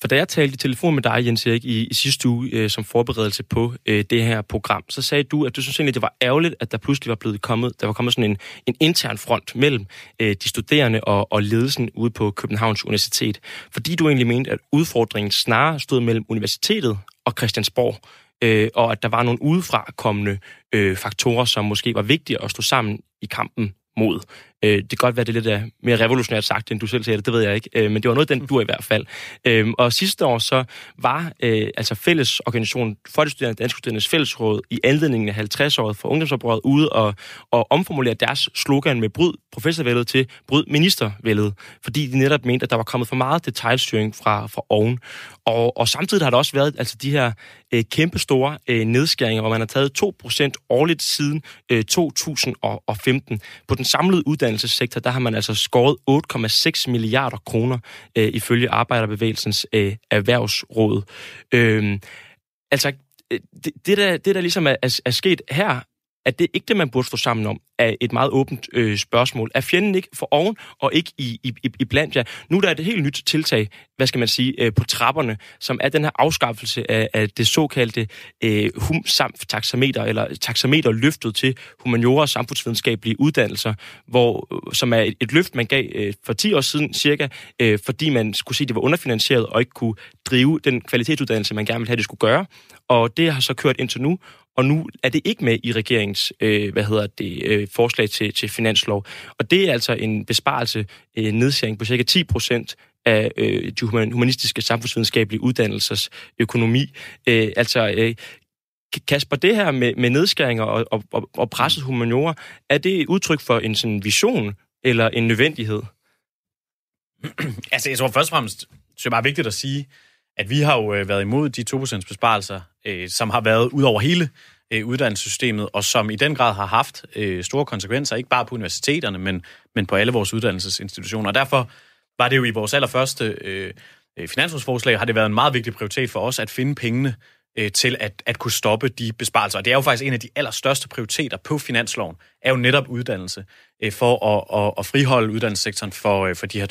For da jeg talte i telefon med dig, Jens Erik, i, i sidste uge øh, som forberedelse på øh, det her program, så sagde du, at du synes egentlig, det var ærgerligt, at der pludselig var blevet kommet, der var kommet sådan en, en intern front mellem øh, de studerende og, og ledelsen ude på Københavns Universitet. Fordi du egentlig mente, at udfordringen snarere stod mellem universitetet og Christiansborg, øh, og at der var nogle udefra kommende øh, faktorer, som måske var vigtige at stå sammen i kampen mod. Øh, det kan godt være, det er lidt uh, mere revolutionært sagt, end du selv siger det, det ved jeg ikke, øh, men det var noget, den du i hvert fald. Øh, og sidste år så var øh, altså fællesorganisationen for de studerende, Danske Studerendes Fællesråd, i anledningen af 50-året for ungdomsoprøret ude og, og omformulere deres slogan med bryd professorvældet til bryd ministervældet, fordi de netop mente, at der var kommet for meget detaljstyring fra, fra oven. Og, og samtidig har der også været altså de her øh, kæmpe store øh, nedskæringer, hvor man har taget 2% årligt siden øh, 2015. På den samlede uddannelsessektor, der har man altså skåret 8,6 milliarder kroner øh, ifølge Arbejderbevægelsens øh, erhvervsråd. Øhm, altså, øh, altså, det, det, der, det, der ligesom er, er, er sket her, at det ikke det, man burde stå sammen om, er et meget åbent øh, spørgsmål. Er fjenden ikke for oven og ikke i, i, i i blandt jer? Nu der er det helt nyt tiltag, hvad skal man sige, øh, på trapperne, som er den her afskaffelse af, af det såkaldte øh, hum-taxameter, eller taxameter løftet til humaniora og samfundsvidenskabelige uddannelser, hvor, øh, som er et, et løft, man gav øh, for 10 år siden cirka, øh, fordi man skulle sige, at det var underfinansieret og ikke kunne drive den kvalitetsuddannelse, man gerne ville have, det skulle gøre. Og det har så kørt indtil nu, og nu er det ikke med i regeringens øh, hvad hedder det, øh, forslag til, til finanslov. Og det er altså en besparelse, øh, nedsæring på cirka 10 procent af øh, de humanistiske samfundsvidenskabelige uddannelsers økonomi. Øh, altså, øh, Kasper, det her med, med nedskæringer og, og, og presset humaniora, er det et udtryk for en sådan vision eller en nødvendighed? altså, jeg tror først og fremmest, det er bare vigtigt at sige, at vi har jo øh, været imod de 2% besparelser, øh, som har været ud over hele øh, uddannelsessystemet, og som i den grad har haft øh, store konsekvenser, ikke bare på universiteterne, men, men på alle vores uddannelsesinstitutioner. Og derfor var det jo i vores allerførste øh, øh har det været en meget vigtig prioritet for os at finde pengene øh, til at, at kunne stoppe de besparelser. Og det er jo faktisk en af de allerstørste prioriteter på finansloven, er jo netop uddannelse, øh, for at, at, at friholde uddannelsessektoren for, øh, for de her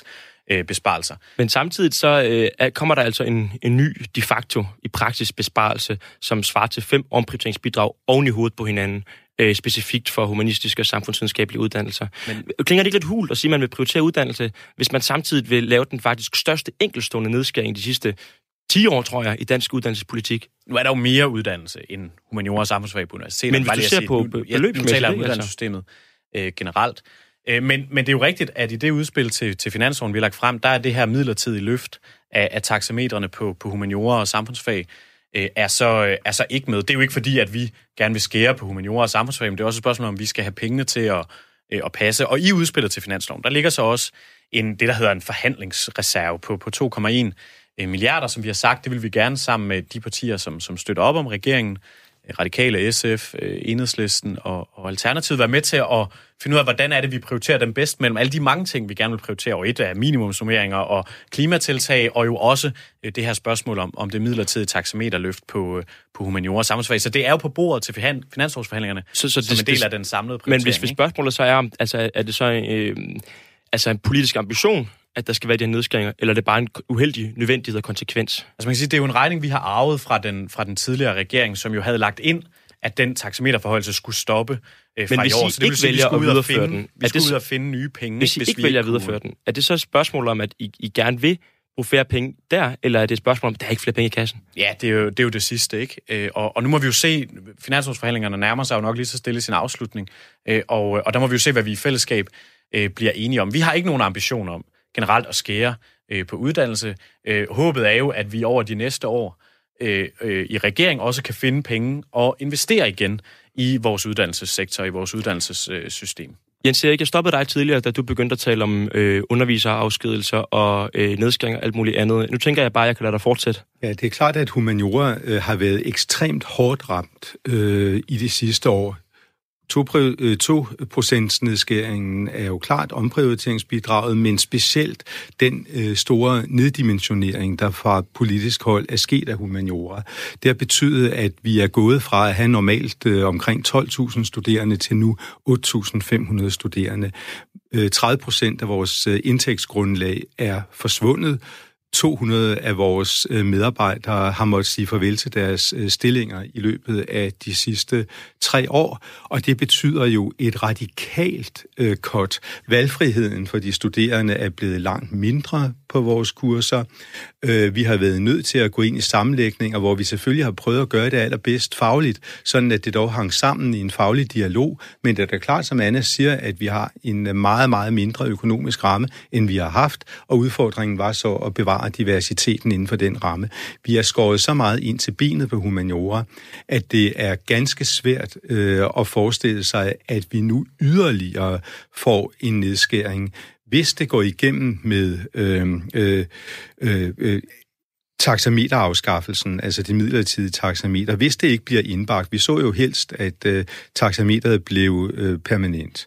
2% øh, besparelser. Men samtidig så øh, kommer der altså en, en ny de facto i praksis besparelse, som svarer til fem omprioriteringsbidrag oven i hovedet på hinanden, øh, specifikt for humanistiske og samfundsvidenskabelige uddannelser. Men klinger det ikke lidt hult at sige, at man vil prioritere uddannelse, hvis man samtidig vil lave den faktisk største enkelstående nedskæring de sidste 10 år, tror jeg, i dansk uddannelsespolitik. Nu er der jo mere uddannelse end humaniora og samfundsfag på universitetet. Men hvis du ser på beløbsmæssigt... Nu taler om uddannelsessystemet øh, generelt. Øh, men, men det er jo rigtigt, at i det udspil til, til finansloven, vi har lagt frem, der er det her midlertidige løft af, af taxametrene på, på humaniora og samfundsfag, øh, er, så, øh, er så ikke med. Det er jo ikke fordi, at vi gerne vil skære på humaniora og samfundsfag, men det er også et spørgsmål, om vi skal have pengene til at, øh, at passe. Og i udspillet til finansloven, der ligger så også en, det, der hedder en forhandlingsreserve på, på 2,1 øh, milliarder, som vi har sagt, det vil vi gerne sammen med de partier, som, som støtter op om regeringen, Radikale, SF, øh, Enhedslisten og, og Alternativet være med til at finde ud af, hvordan er det, vi prioriterer dem bedst mellem alle de mange ting, vi gerne vil prioritere. Og et er minimumsnummeringer og klimatiltag, og jo også øh, det her spørgsmål om, om det midlertidige taxameterløft på, øh, på humaniora og samfundsfag. Så det er jo på bordet til finansårsforhandlingerne, så, så som det, en del af den samlede prioritering. Men hvis, hvis spørgsmålet så er, altså, er det så øh, altså en politisk ambition, at der skal være de her nedskæringer, eller er det bare en uheldig nødvendighed og konsekvens? Altså man kan sige, det er jo en regning, vi har arvet fra den, fra den tidligere regering, som jo havde lagt ind, at den taxameterforholdelse skulle stoppe øh, fra Men hvis i år. Så det vil sige, at vi skulle ud og finde, den, vi skulle ud og finde nye penge. Hvis I hvis ikke vælger at videreføre den, er det så et spørgsmål om, at I, I gerne vil bruge flere penge der, eller er det et spørgsmål om, at der er ikke flere penge i kassen? Ja, det er jo det, er jo det sidste, ikke? Øh, og, og nu må vi jo se, finansårsforhandlingerne nærmer sig jo nok lige så stille i sin afslutning, øh, og, og der må vi jo se, hvad vi i fællesskab øh, bliver enige om. Vi har ikke nogen ambition om generelt at skære øh, på uddannelse. Øh, håbet er jo, at vi over de næste år øh, øh, i regering også kan finde penge og investere igen i vores uddannelsessektor, i vores uddannelsessystem. Jens Erik, jeg stoppede dig tidligere, da du begyndte at tale om øh, underviserafskedelser og øh, nedskæringer og alt muligt andet. Nu tænker jeg bare, at jeg kan lade dig fortsætte. Ja, det er klart, at humaniora øh, har været ekstremt hårdt ramt øh, i de sidste år. 2%-nedskæringen øh, er jo klart omprioriteringsbidraget, men specielt den øh, store neddimensionering, der fra politisk hold er sket af humaniora. Det har betydet, at vi er gået fra at have normalt øh, omkring 12.000 studerende til nu 8.500 studerende. Øh, 30 procent af vores øh, indtægtsgrundlag er forsvundet, 200 af vores øh, medarbejdere har måttet sige farvel til deres øh, stillinger i løbet af de sidste tre år, og det betyder jo et radikalt øh, cut. Valgfriheden for de studerende er blevet langt mindre på vores kurser. Øh, vi har været nødt til at gå ind i sammenlægninger, hvor vi selvfølgelig har prøvet at gøre det allerbedst fagligt, sådan at det dog hang sammen i en faglig dialog, men det er da klart, som Anna siger, at vi har en meget, meget mindre økonomisk ramme, end vi har haft, og udfordringen var så at bevare diversiteten inden for den ramme. Vi har skåret så meget ind til benet på humaniora, at det er ganske svært øh, at forestille sig, at vi nu yderligere får en nedskæring hvis det går igennem med øhm, øh, øh, øh, taxameterafskaffelsen, altså det midlertidige taxameter, hvis det ikke bliver indbagt. Vi så jo helst, at øh, taxameteret blev øh, permanent,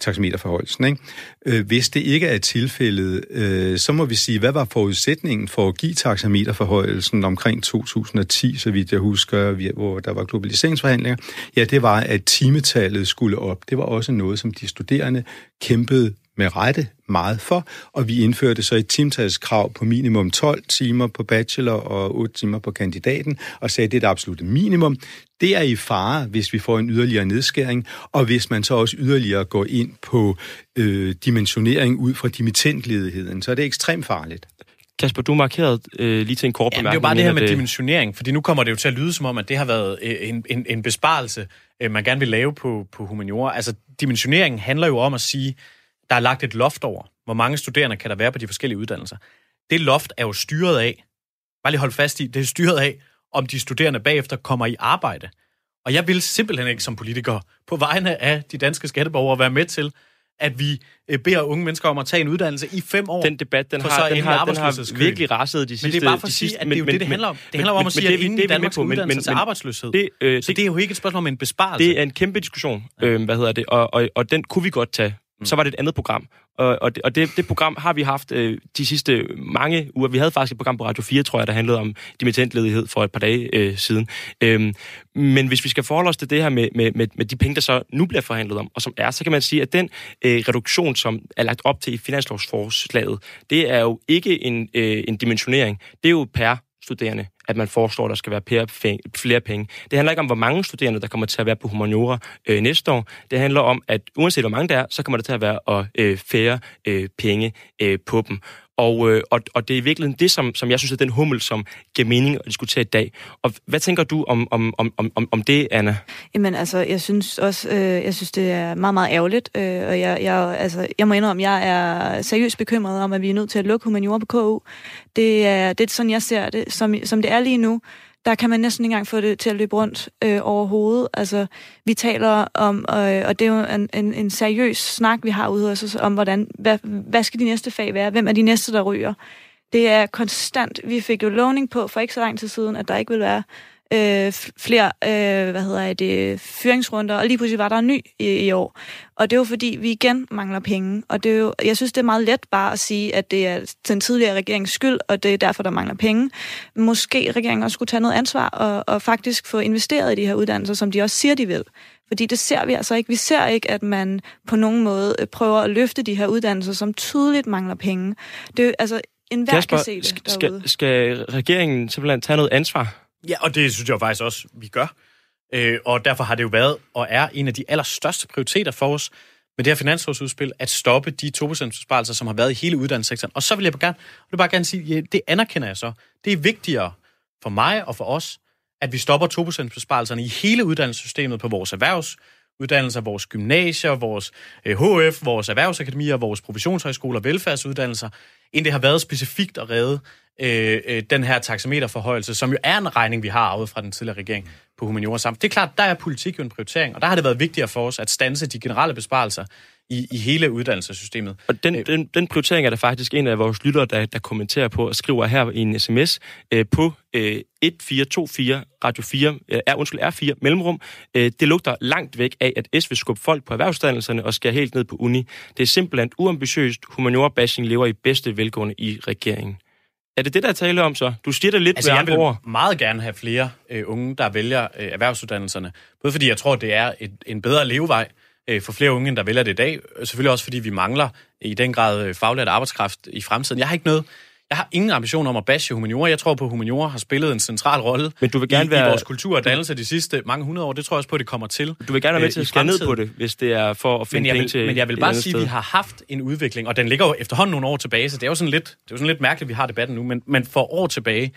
taxameterforholdelsen. Ikke? Øh, hvis det ikke er tilfældet, øh, så må vi sige, hvad var forudsætningen for at give taxameterforholdelsen omkring 2010, så vidt jeg husker, hvor der var globaliseringsforhandlinger? Ja, det var, at timetallet skulle op. Det var også noget, som de studerende kæmpede med rette meget for, og vi indførte så et timetalskrav på minimum 12 timer på bachelor og 8 timer på kandidaten, og sagde, at det er det absolutte minimum. Det er i fare, hvis vi får en yderligere nedskæring, og hvis man så også yderligere går ind på øh, dimensionering ud fra dimittentledigheden, så er det ekstremt farligt. Kasper, du markerede øh, lige til en kort bemærkning. det er jo bare det her med det... dimensionering, fordi nu kommer det jo til at lyde som om, at det har været øh, en, en, en besparelse, øh, man gerne vil lave på, på humaniora. Altså, dimensionering handler jo om at sige, der er lagt et loft over, hvor mange studerende kan der være på de forskellige uddannelser. Det loft er jo styret af, bare lige hold fast i, det er styret af, om de studerende bagefter kommer i arbejde. Og jeg vil simpelthen ikke som politiker på vegne af de danske skatteborgere være med til, at vi øh, beder unge mennesker om at tage en uddannelse i fem år. Den debat, den har, den har, den har virkelig rasset de sidste... Men det er bare for at sige, at det er jo men, det, det handler om. Det handler om at sige, at inden Danmark skal uddanne sig til arbejdsløshed. Det, øh, så det er jo ikke et spørgsmål om en besparelse. Det er en kæmpe diskussion, øh, hvad hedder det, og, og, og den kunne vi godt tage mm. så var det et andet program. Og, og, det, og det, det program har vi haft øh, de sidste mange uger. Vi havde faktisk et program på Radio 4, tror jeg, der handlede om dimittentledighed for et par dage øh, siden. Øhm, men hvis vi skal forholde os til det her med, med, med, med de penge, der så nu bliver forhandlet om, og som er, så kan man sige, at den øh, reduktion, som er lagt op til i finanslovsforslaget, det er jo ikke en, øh, en dimensionering. Det er jo per studerende, at man foreslår, at der skal være flere penge. Det handler ikke om, hvor mange studerende, der kommer til at være på humaniora øh, næste år. Det handler om, at uanset hvor mange der er, så kommer der til at være øh, færre øh, penge øh, på dem. Og, øh, og, og det er i virkeligheden det, som, som jeg synes er den hummel, som giver mening at diskutere i dag. Og hvad tænker du om, om, om, om, om det, Anna? Jamen altså, jeg synes også, øh, jeg synes, det er meget, meget ærgerligt. Øh, og jeg, jeg, altså, jeg må indrømme, jeg er seriøst bekymret om, at vi er nødt til at lukke humaniora på KU. Det er, det er sådan, jeg ser det. Som, som det er lige nu, der kan man næsten ikke engang få det til at løbe rundt øh, overhovedet. Altså, vi taler om, øh, og det er jo en, en, en seriøs snak, vi har ude hos os, om, hvordan, hvad, hvad skal de næste fag være? Hvem er de næste, der ryger? Det er konstant. Vi fik jo lovning på for ikke så lang tid siden, at der ikke vil være øh, flere øh, hvad hedder det, fyringsrunder, og lige pludselig var der en ny i, i år. Og det er jo fordi, vi igen mangler penge. Og det er jo, jeg synes, det er meget let bare at sige, at det er den tidligere regerings skyld, og det er derfor, der mangler penge. Måske regeringen også skulle tage noget ansvar og, og faktisk få investeret i de her uddannelser, som de også siger, de vil. Fordi det ser vi altså ikke. Vi ser ikke, at man på nogen måde øh, prøver at løfte de her uddannelser, som tydeligt mangler penge. Det er altså en hver kan se det derude. Skal, skal regeringen simpelthen tage noget ansvar? Ja, og det synes jeg faktisk også, vi gør. Øh, og derfor har det jo været og er en af de allerstørste prioriteter for os med det her finanslovsudspil, at stoppe de 2% besparelser, som har været i hele uddannelsessektoren. Og så vil jeg bare gerne, vil bare gerne sige, ja, det anerkender jeg så. Det er vigtigere for mig og for os, at vi stopper 2% besparelserne i hele uddannelsessystemet på vores uddannelser, vores gymnasier, vores øh, HF, vores erhvervsakademier, vores professionshøjskoler, velfærdsuddannelser, end det har været specifikt at redde øh, øh, den her taxameterforhøjelse, som jo er en regning, vi har arvet fra den tidligere regering på humaniora sammen. Det er klart, der er politik jo en prioritering, og der har det været vigtigere for os at stanse de generelle besparelser i, i hele uddannelsessystemet. Og den, øh, den, den prioritering er der faktisk en af vores lyttere, der, der kommenterer på og skriver her i en sms øh, på øh, 1424 Radio 4, øh, er, undskyld, R4 mellemrum. Øh, det lugter langt væk af, at S vil skubbe folk på erhvervsuddannelserne og skære helt ned på uni. Det er simpelthen uambitiøst. Humaniora-bashing lever i bedste velgående i regeringen. Er det det, der er tale om så? Du siger det lidt altså, jeg vil ord. meget gerne have flere øh, unge, der vælger øh, erhvervsuddannelserne. Både fordi jeg tror, det er et, en bedre levevej øh, for flere unge, der vælger det i dag. Selvfølgelig også, fordi vi mangler i den grad øh, faglært arbejdskraft i fremtiden. Jeg har ikke noget jeg har ingen ambition om at bashe humaniora. Jeg tror på, at humaniora har spillet en central rolle Men du vil gerne i, være... i vores kultur og dannelse de sidste mange hundrede år. Det tror jeg også på, at det kommer til. Du vil gerne være med til at skære ned på det, hvis det er for at finde men til Men jeg vil bare sige, at vi har haft en udvikling, og den ligger jo efterhånden nogle år tilbage, så det er jo sådan lidt, det er jo sådan lidt mærkeligt, at vi har debatten nu, men, men for år tilbage,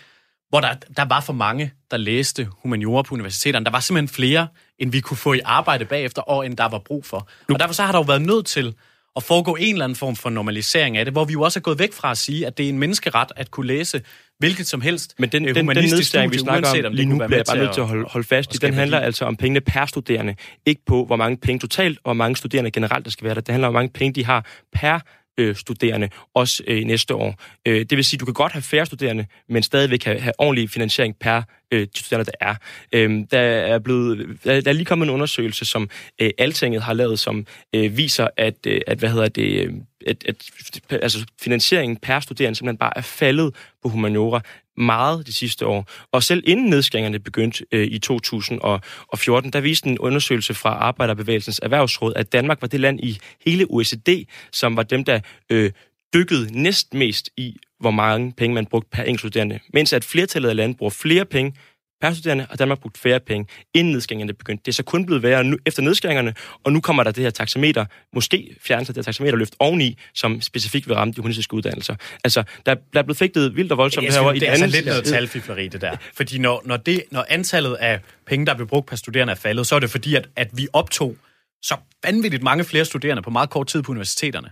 hvor der, der var for mange, der læste humaniora på universiteterne. Der var simpelthen flere, end vi kunne få i arbejde bagefter, og end der var brug for. Og derfor så har der jo været nødt til at foregå en eller anden form for normalisering af det, hvor vi jo også er gået væk fra at sige, at det er en menneskeret at kunne læse hvilket som helst Men den, den, den nedstæring, vi snakker om, om lige nu, bliver jeg bare nødt til at holde, holde fast i. Den handler værdi. altså om pengene per studerende, ikke på, hvor mange penge totalt, og hvor mange studerende generelt, der skal være der. Det handler om, hvor mange penge de har per øh, studerende, også øh, næste år. Øh, det vil sige, at du kan godt have færre studerende, men stadigvæk have, have ordentlig finansiering per øh, de studerende, der er. Øh, der, er blevet, der, der er lige kommet en undersøgelse, som øh, Altinget har lavet, som øh, viser, at, øh, at hvad hedder det, øh, at, at altså, finansieringen per studerende simpelthen bare er faldet på humaniora meget de sidste år. Og selv inden nedskæringerne begyndte øh, i 2014, der viste en undersøgelse fra Arbejderbevægelsens Erhvervsråd, at Danmark var det land i hele OECD, som var dem, der øh, dykkede næstmest i, hvor mange penge man brugte per enkelt studerende. Mens at flertallet af lande bruger flere penge studerende, og Danmark brugt færre penge, inden nedskæringerne begyndte. Det er så kun blevet værre nu, efter nedskæringerne, og nu kommer der det her taxameter, måske fjernelse af det her taxameterløft oveni, som specifikt vil ramme de humanistiske uddannelser. Altså, der, der er blevet fægtet vildt og voldsomt herovre i det er altså lidt noget talfifleri, det der. Fordi når, når, det, når antallet af penge, der bliver brugt per studerende er faldet, så er det fordi, at, at vi optog så vanvittigt mange flere studerende på meget kort tid på universiteterne.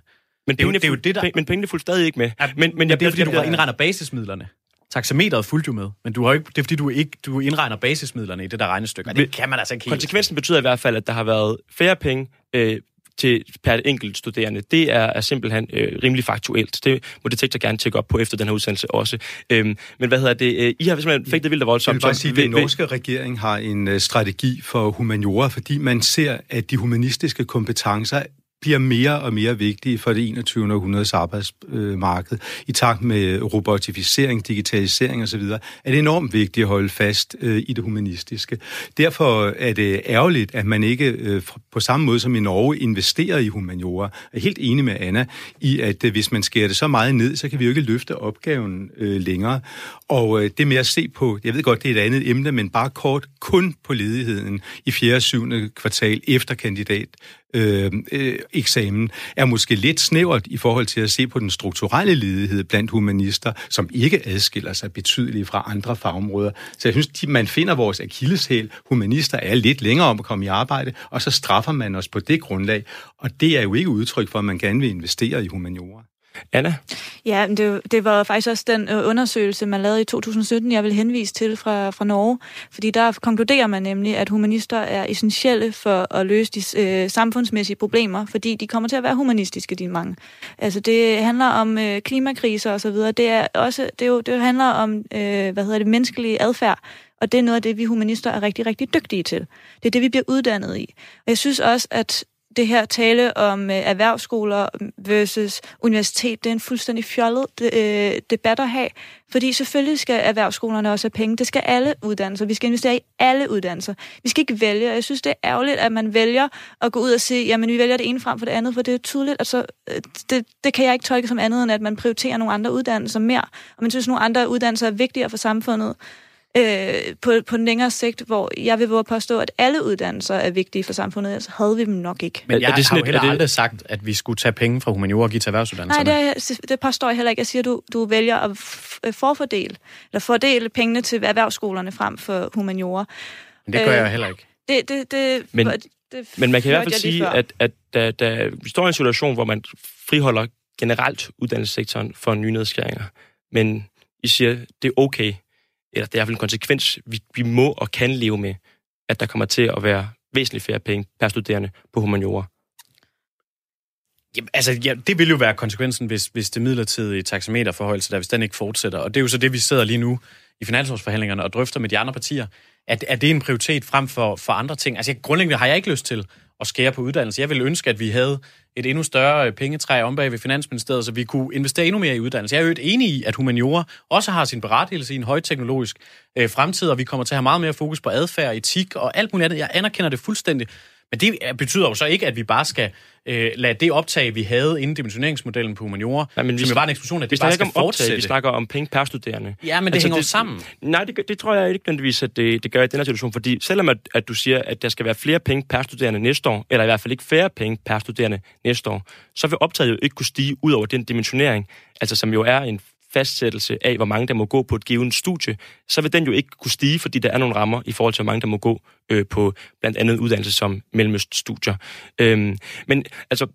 Men det er jo, det er jo det, der... men pengene fulgte stadig ikke med. Ja, men, men, jeg, det er fordi, du indregner basismidlerne. Taxameteret fulgte jo med, men du har ikke, det er fordi, du ikke du indregner basismidlerne i det der regnestykke, og det kan man altså ikke helt. Konsekvensen betyder i hvert fald, at der har været færre penge øh, til per enkelt studerende. Det er, er simpelthen øh, rimelig faktuelt. Det må Detektor gerne tjekke op på efter den her udsendelse også. Øhm, men hvad hedder det? Øh, I har simpelthen fik det vildt voldsomt. Jeg vil bare sige, at den norske regering har en uh, strategi for humaniora, fordi man ser, at de humanistiske kompetencer bliver mere og mere vigtige for det 21. århundredes arbejdsmarked. I takt med robotificering, digitalisering osv., er det enormt vigtigt at holde fast øh, i det humanistiske. Derfor er det ærgerligt, at man ikke øh, på samme måde som i Norge investerer i humaniora. Jeg er helt enig med Anna i, at øh, hvis man skærer det så meget ned, så kan vi jo ikke løfte opgaven længere. Og det med at se på, jeg ved godt, det er et andet emne, men bare kort kun på ledigheden i 4. og 7. kvartal efter kandidat øh, øh, eksamen, er måske lidt snævert i forhold til at se på den strukturelle ledighed blandt humanister, som ikke adskiller sig betydeligt fra andre fagområder. Så jeg synes, de, man finder vores akilleshæl. Humanister er lidt længere om at komme i arbejde, og så straffer man os på det grundlag. Og det er jo ikke udtryk for, at man gerne vil investere i humaniora. Anna? Ja, det, det var faktisk også den øh, undersøgelse, man lavede i 2017, jeg vil henvise til fra, fra Norge. Fordi der konkluderer man nemlig, at humanister er essentielle for at løse de øh, samfundsmæssige problemer, fordi de kommer til at være humanistiske, de mange. Altså det handler om øh, klimakriser osv. Det er også, det, er jo, det handler om, øh, hvad hedder det, menneskelig adfærd. Og det er noget af det, vi humanister er rigtig, rigtig dygtige til. Det er det, vi bliver uddannet i. Og jeg synes også, at det her tale om øh, erhvervsskoler versus universitet, det er en fuldstændig fjollet øh, debat at have, fordi selvfølgelig skal erhvervsskolerne også have penge. Det skal alle uddannelser. Vi skal investere i alle uddannelser. Vi skal ikke vælge, jeg synes, det er ærgerligt, at man vælger at gå ud og sige, jamen vi vælger det ene frem for det andet, for det er tydeligt, at så, øh, det, det kan jeg ikke tolke som andet, end at man prioriterer nogle andre uddannelser mere, og man synes, nogle andre uddannelser er vigtigere for samfundet øh, på, på den længere sigt, hvor jeg vil våge påstå, at alle uddannelser er vigtige for samfundet, så havde vi dem nok ikke. Men jeg er det sådan, har jo heller det... aldrig sagt, at vi skulle tage penge fra humaniora og give til erhvervsuddannelserne. Nej, det, er, det påstår jeg heller ikke. Jeg siger, at du, du vælger at forfordele, eller fordele pengene til erhvervsskolerne frem for humaniora. Men det gør øh, jeg heller ikke. Det, det, det, men, det, men man kan i hvert fald sige, at, at da, da vi står i en situation, hvor man friholder generelt uddannelsessektoren for nye nedskæringer, men I siger, det er okay, eller det er i hvert fald en konsekvens, vi, vi må og kan leve med, at der kommer til at være væsentligt færre penge per studerende på humaniora. Jamen, altså, ja, det vil jo være konsekvensen, hvis, hvis det midlertidige taxameterforhold, der hvis den ikke fortsætter. Og det er jo så det, vi sidder lige nu i finansforhandlingerne og drøfter med de andre partier. At, er det en prioritet frem for, for andre ting? Altså, grundlæggende har jeg ikke lyst til at skære på uddannelse. Jeg ville ønske, at vi havde et endnu større øh, pengetræ om bag ved Finansministeriet, så vi kunne investere endnu mere i uddannelse. Jeg er jo enig i, at humaniora også har sin berettigelse i en højteknologisk øh, fremtid, og vi kommer til at have meget mere fokus på adfærd, etik og alt muligt andet. Jeg anerkender det fuldstændig. Men det betyder jo så ikke, at vi bare skal øh, lade det optag, vi havde inden dimensioneringsmodellen på humaniora, Nej, men som jo var en eksplosion, at det bare skal om fortsætte. Optag, vi snakker om penge per studerende. Ja, men det altså, hænger det, jo sammen. Nej, det, det tror jeg ikke nødvendigvis, at det, det gør i den her situation, fordi selvom at, at du siger, at der skal være flere penge per studerende næste år, eller i hvert fald ikke færre penge per studerende næste år, så vil optaget jo ikke kunne stige ud over den dimensionering, altså som jo er en fastsættelse af, hvor mange der må gå på et givet studie, så vil den jo ikke kunne stige, fordi der er nogle rammer i forhold til, hvor mange der må gå øh, på blandt andet uddannelse som mellemøststudier. Øhm, men altså,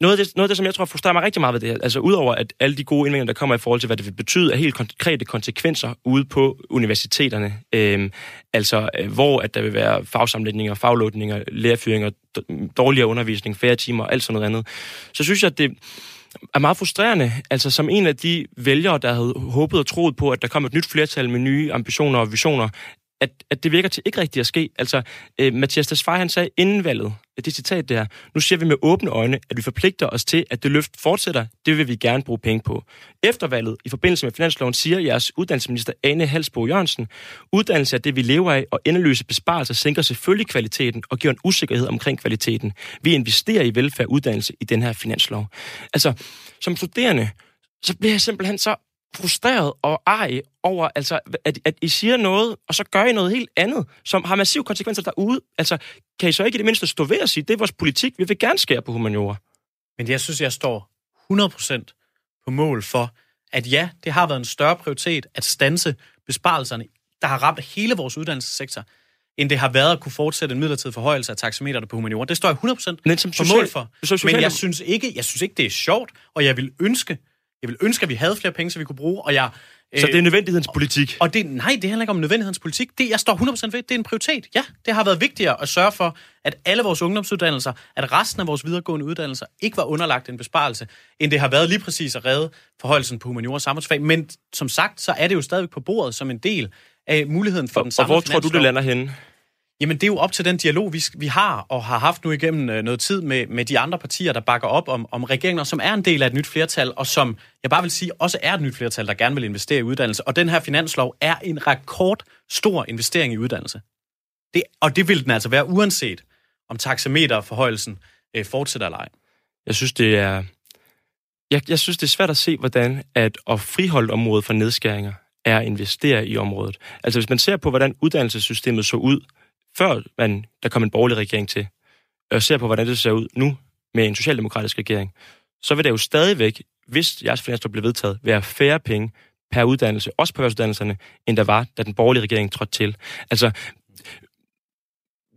noget af, det, noget af det, som jeg tror frustrerer mig rigtig meget ved det her, altså udover at alle de gode indvendinger, der kommer i forhold til, hvad det vil betyde er helt konkrete konsekvenser ude på universiteterne, øhm, altså øh, hvor at der vil være fagsamlægninger, faglåtninger, lærerfyringer, dårligere undervisning, færre timer og alt sådan noget andet, så synes jeg, at det, er meget frustrerende. Altså som en af de vælgere, der havde håbet og troet på, at der kom et nyt flertal med nye ambitioner og visioner, at, at det virker til ikke rigtigt at ske. Altså, øh, Mathias Tesfaye, han sagde inden valget, det citat der, nu siger vi med åbne øjne, at vi forpligter os til, at det løft fortsætter, det vil vi gerne bruge penge på. Efter valget, i forbindelse med finansloven, siger jeres uddannelsesminister Ane Halsbo Jørgensen, uddannelse er det, vi lever af, og endeløse besparelser sænker selvfølgelig kvaliteten og giver en usikkerhed omkring kvaliteten. Vi investerer i velfærd uddannelse i den her finanslov. Altså, som studerende, så bliver jeg simpelthen så frustreret og ej over, altså, at, at I siger noget, og så gør I noget helt andet, som har massive konsekvenser derude. Altså, kan I så ikke i det mindste stå ved at sige, det er vores politik, vi vil gerne skære på humaniora? Men jeg synes, jeg står 100% på mål for, at ja, det har været en større prioritet at stanse besparelserne, der har ramt hele vores uddannelsessektor, end det har været at kunne fortsætte en midlertidig forhøjelse af taxameterne på humaniora. Det står jeg 100% Men som på mål for. Men jeg synes, ikke, jeg synes ikke, det er sjovt, og jeg vil ønske, jeg vil ønske, at vi havde flere penge, så vi kunne bruge, og jeg... Så det er nødvendighedens politik? Og det, nej, det handler ikke om nødvendighedens politik. Det, jeg står 100% ved, det er en prioritet. Ja, det har været vigtigere at sørge for, at alle vores ungdomsuddannelser, at resten af vores videregående uddannelser ikke var underlagt en besparelse, end det har været lige præcis at redde forholdelsen på humaniora og samfundsfag. Men som sagt, så er det jo stadigvæk på bordet som en del af muligheden for og, den samme Og hvor tror du, det lander henne? Jamen, det er jo op til den dialog, vi, vi har og har haft nu igennem øh, noget tid med, med de andre partier, der bakker op om, om regeringer, som er en del af et nyt flertal, og som jeg bare vil sige, også er et nyt flertal, der gerne vil investere i uddannelse. Og den her finanslov er en rekordstor investering i uddannelse. Det, og det vil den altså være, uanset om taxameterforhøjelsen øh, fortsætter eller ej. Jeg synes, det er... Jeg, jeg synes, det er svært at se, hvordan at, at friholde området for nedskæringer er at investere i området. Altså, hvis man ser på, hvordan uddannelsessystemet så ud, før man, der kom en borgerlig regering til, og ser på, hvordan det ser ud nu med en socialdemokratisk regering, så vil der jo stadigvæk, hvis jeres finanslov bliver vedtaget, være færre penge per uddannelse, også på erhvervsuddannelserne, end der var, da den borgerlige regering trådte til. Altså,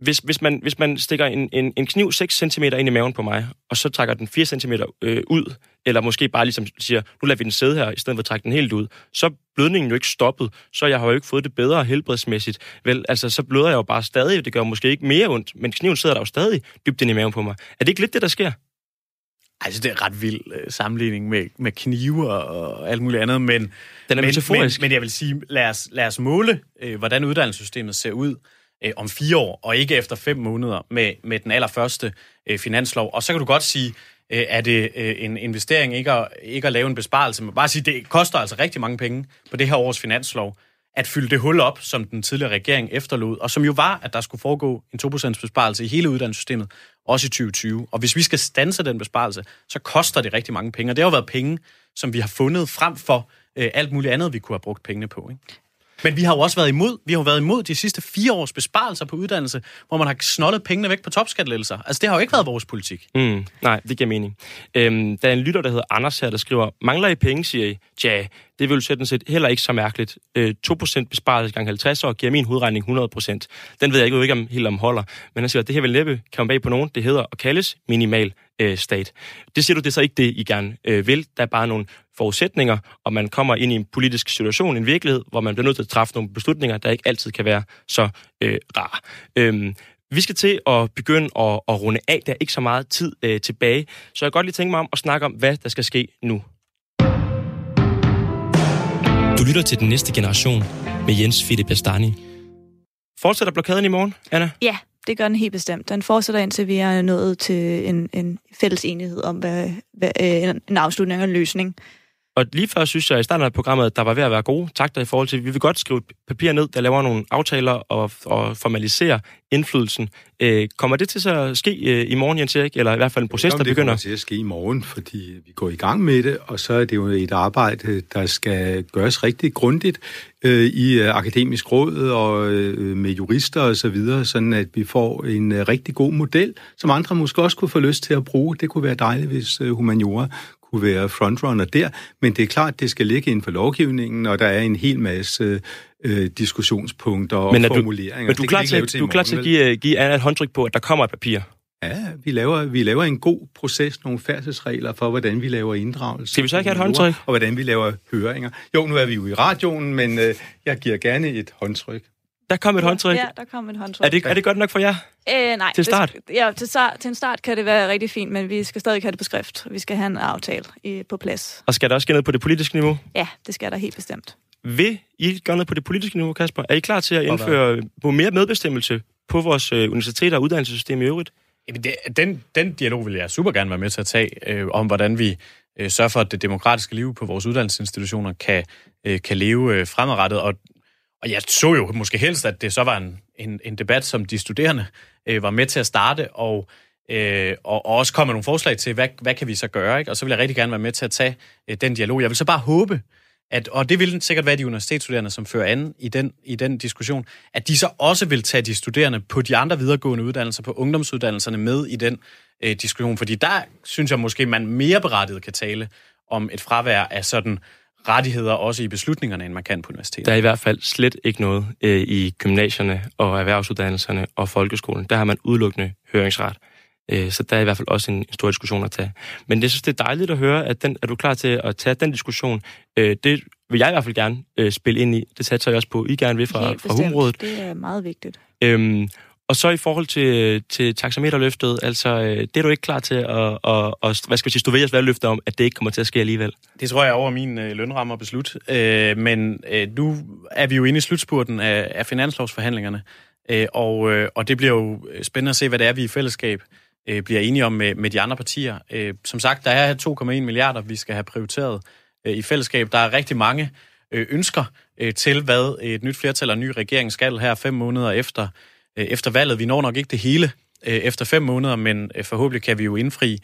hvis, hvis, man, hvis man stikker en, en, en kniv 6 cm ind i maven på mig, og så trækker den 4 cm øh, ud, eller måske bare ligesom siger, nu lader vi den sidde her, i stedet for at trække den helt ud, så er blødningen jo ikke stoppet, så jeg har jo ikke fået det bedre helbredsmæssigt. Vel, altså, så bløder jeg jo bare stadig, det gør måske ikke mere ondt, men kniven sidder der jo stadig dybt ind i maven på mig. Er det ikke lidt det, der sker? Altså, det er ret vild øh, sammenligning med, med knive og, og alt muligt andet, men, Den er men, metaforisk. men, men jeg vil sige, lad os, lad os måle, øh, hvordan uddannelsessystemet ser ud øh, om fire år, og ikke efter fem måneder med, med den allerførste øh, finanslov. Og så kan du godt sige, øh, er det øh, en investering ikke at, ikke at lave en besparelse, men bare sige, det koster altså rigtig mange penge på det her års finanslov, at fylde det hul op, som den tidligere regering efterlod, og som jo var, at der skulle foregå en 2% besparelse i hele uddannelsessystemet, også i 2020. Og hvis vi skal stanse den besparelse, så koster det rigtig mange penge, og det har jo været penge, som vi har fundet frem for øh, alt muligt andet, vi kunne have brugt pengene på. Ikke? Men vi har jo også været imod, vi har jo været imod de sidste fire års besparelser på uddannelse, hvor man har snollet pengene væk på topskattelettelser. Altså, det har jo ikke været vores politik. Mm, nej, det giver mening. Øhm, der er en lytter, der hedder Anders her, der skriver, mangler I penge, siger I? Tja, det vil sådan set heller ikke så mærkeligt. Øh, 2% besparelse gang 50 år giver min hovedregning 100%. Den ved jeg ikke, ikke om helt om holder. Men han siger, at det her vil næppe kan bag på nogen. Det hedder og kaldes minimal øh, stat. Det siger du, det er så ikke det, I gerne øh, vil. Der er bare nogle forudsætninger, og man kommer ind i en politisk situation, en virkelighed, hvor man bliver nødt til at træffe nogle beslutninger, der ikke altid kan være så øh, rar. Øhm, vi skal til at begynde at, at runde af. Der er ikke så meget tid øh, tilbage, så jeg kan godt lige tænke mig om at snakke om, hvad der skal ske nu. Du lytter til den næste generation med Jens Philip Bastani. Fortsætter blokaden i morgen, Anna? Ja, det gør den helt bestemt. Den fortsætter indtil vi er nået til en, en fælles enighed om hvad, hvad, øh, en, en afslutning og en løsning. Og lige før synes jeg i starten af programmet, at der var ved at være gode takter i forhold til, vi vil godt skrive papir ned, der laver nogle aftaler og, og formalisere indflydelsen. Øh, kommer det til så at ske øh, i morgen, Jens Erik? Eller i hvert fald en proces, der det begynder? kommer til at ske i morgen, fordi vi går i gang med det, og så er det jo et arbejde, der skal gøres rigtig grundigt øh, i øh, akademisk råd og øh, med jurister og så videre, sådan at vi får en øh, rigtig god model, som andre måske også kunne få lyst til at bruge. Det kunne være dejligt, hvis øh, humaniora kunne være frontrunner der, men det er klart, det skal ligge inden for lovgivningen, og der er en hel masse øh, diskussionspunkter og Men er du- formuleringer. Men du er klar til, du er klar til at give, øh, give Anna et håndtryk på, at der kommer et papir? Ja, vi laver, vi laver en god proces, nogle færdselsregler for, hvordan vi laver inddragelse. Skal vi så ikke have et håndtryk? Og hvordan vi laver høringer. Jo, nu er vi jo i radioen, men øh, jeg giver gerne et håndtryk. Der kom et håndtryk. Ja, der kom et håndtryk. Er det, er det godt nok for jer? Øh, nej, Til start? Det, ja, til, start, til en start kan det være rigtig fint, men vi skal stadig have det på skrift. Vi skal have en aftale i, på plads. Og skal der også ske noget på det politiske niveau? Ja, det skal der helt bestemt. Vil I gøre noget på det politiske niveau, Kasper? Er I klar til at indføre på mere medbestemmelse på vores øh, universiteter og uddannelsessystem i øvrigt? Jamen, det, den, den dialog vil jeg super gerne være med til at tage, øh, om hvordan vi øh, sørger for, at det demokratiske liv på vores uddannelsesinstitutioner kan, øh, kan leve øh, fremadrettet. Og, og jeg så jo måske helst, at det så var en, en, en debat, som de studerende øh, var med til at starte, og, øh, og, og også komme med nogle forslag til, hvad, hvad kan vi så gøre? Ikke? Og så vil jeg rigtig gerne være med til at tage øh, den dialog. Jeg vil så bare håbe, at, og det vil sikkert være de universitetsstuderende, som fører an i den, i den diskussion, at de så også vil tage de studerende på de andre videregående uddannelser, på ungdomsuddannelserne med i den øh, diskussion. Fordi der synes jeg måske, man mere berettiget kan tale om et fravær af sådan rettigheder også i beslutningerne, end man kan på universitetet. Der er i hvert fald slet ikke noget øh, i gymnasierne og erhvervsuddannelserne og folkeskolen. Der har man udelukkende høringsret. Øh, så der er i hvert fald også en stor diskussion at tage. Men jeg synes, det er dejligt at høre, at den, er du klar til at tage den diskussion. Øh, det vil jeg i hvert fald gerne øh, spille ind i. Det satser jeg også på, I gerne vil fra, helt fra. Humrådet. Det er meget vigtigt. Øhm, og så i forhold til, til taxameterløftet, altså øh, det er du ikke klar til at, at, at hvad skal vi sige, stå ved jeres valgløfte om, at det ikke kommer til at ske alligevel? Det tror jeg er over min øh, lønramme at beslutte. Øh, men øh, nu er vi jo inde i slutspurten af, af finanslovsforhandlingerne. Øh, og, øh, og det bliver jo spændende at se, hvad det er, vi i fællesskab øh, bliver enige om med, med de andre partier. Øh, som sagt, der er 2,1 milliarder, vi skal have prioriteret øh, i fællesskab. Der er rigtig mange øh, ønsker øh, til, hvad et nyt flertal og en ny regering skal her fem måneder efter, Øh, efter valget. Vi når nok ikke det hele øh, efter fem måneder, men øh, forhåbentlig kan vi jo indfri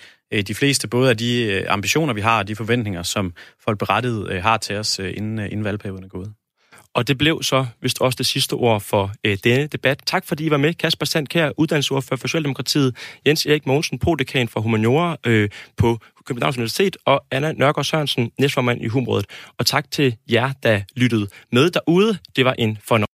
de fleste både af de ambitioner, vi har, og de forventninger, som folk berettiget har til os, inden, inden valgperioden er gået. Og det blev så vist også det sidste ord for øh, denne debat. Tak fordi I var med. Kasper Sandkær, uddannelsesordfører for Socialdemokratiet, Jens Erik Mogensen, prodekan for humaniora øh, på Københavns Universitet, og Anna Nørgaard Sørensen, næstformand i Humrådet. Og tak til jer, der lyttede med derude. Det var en fornøjelse.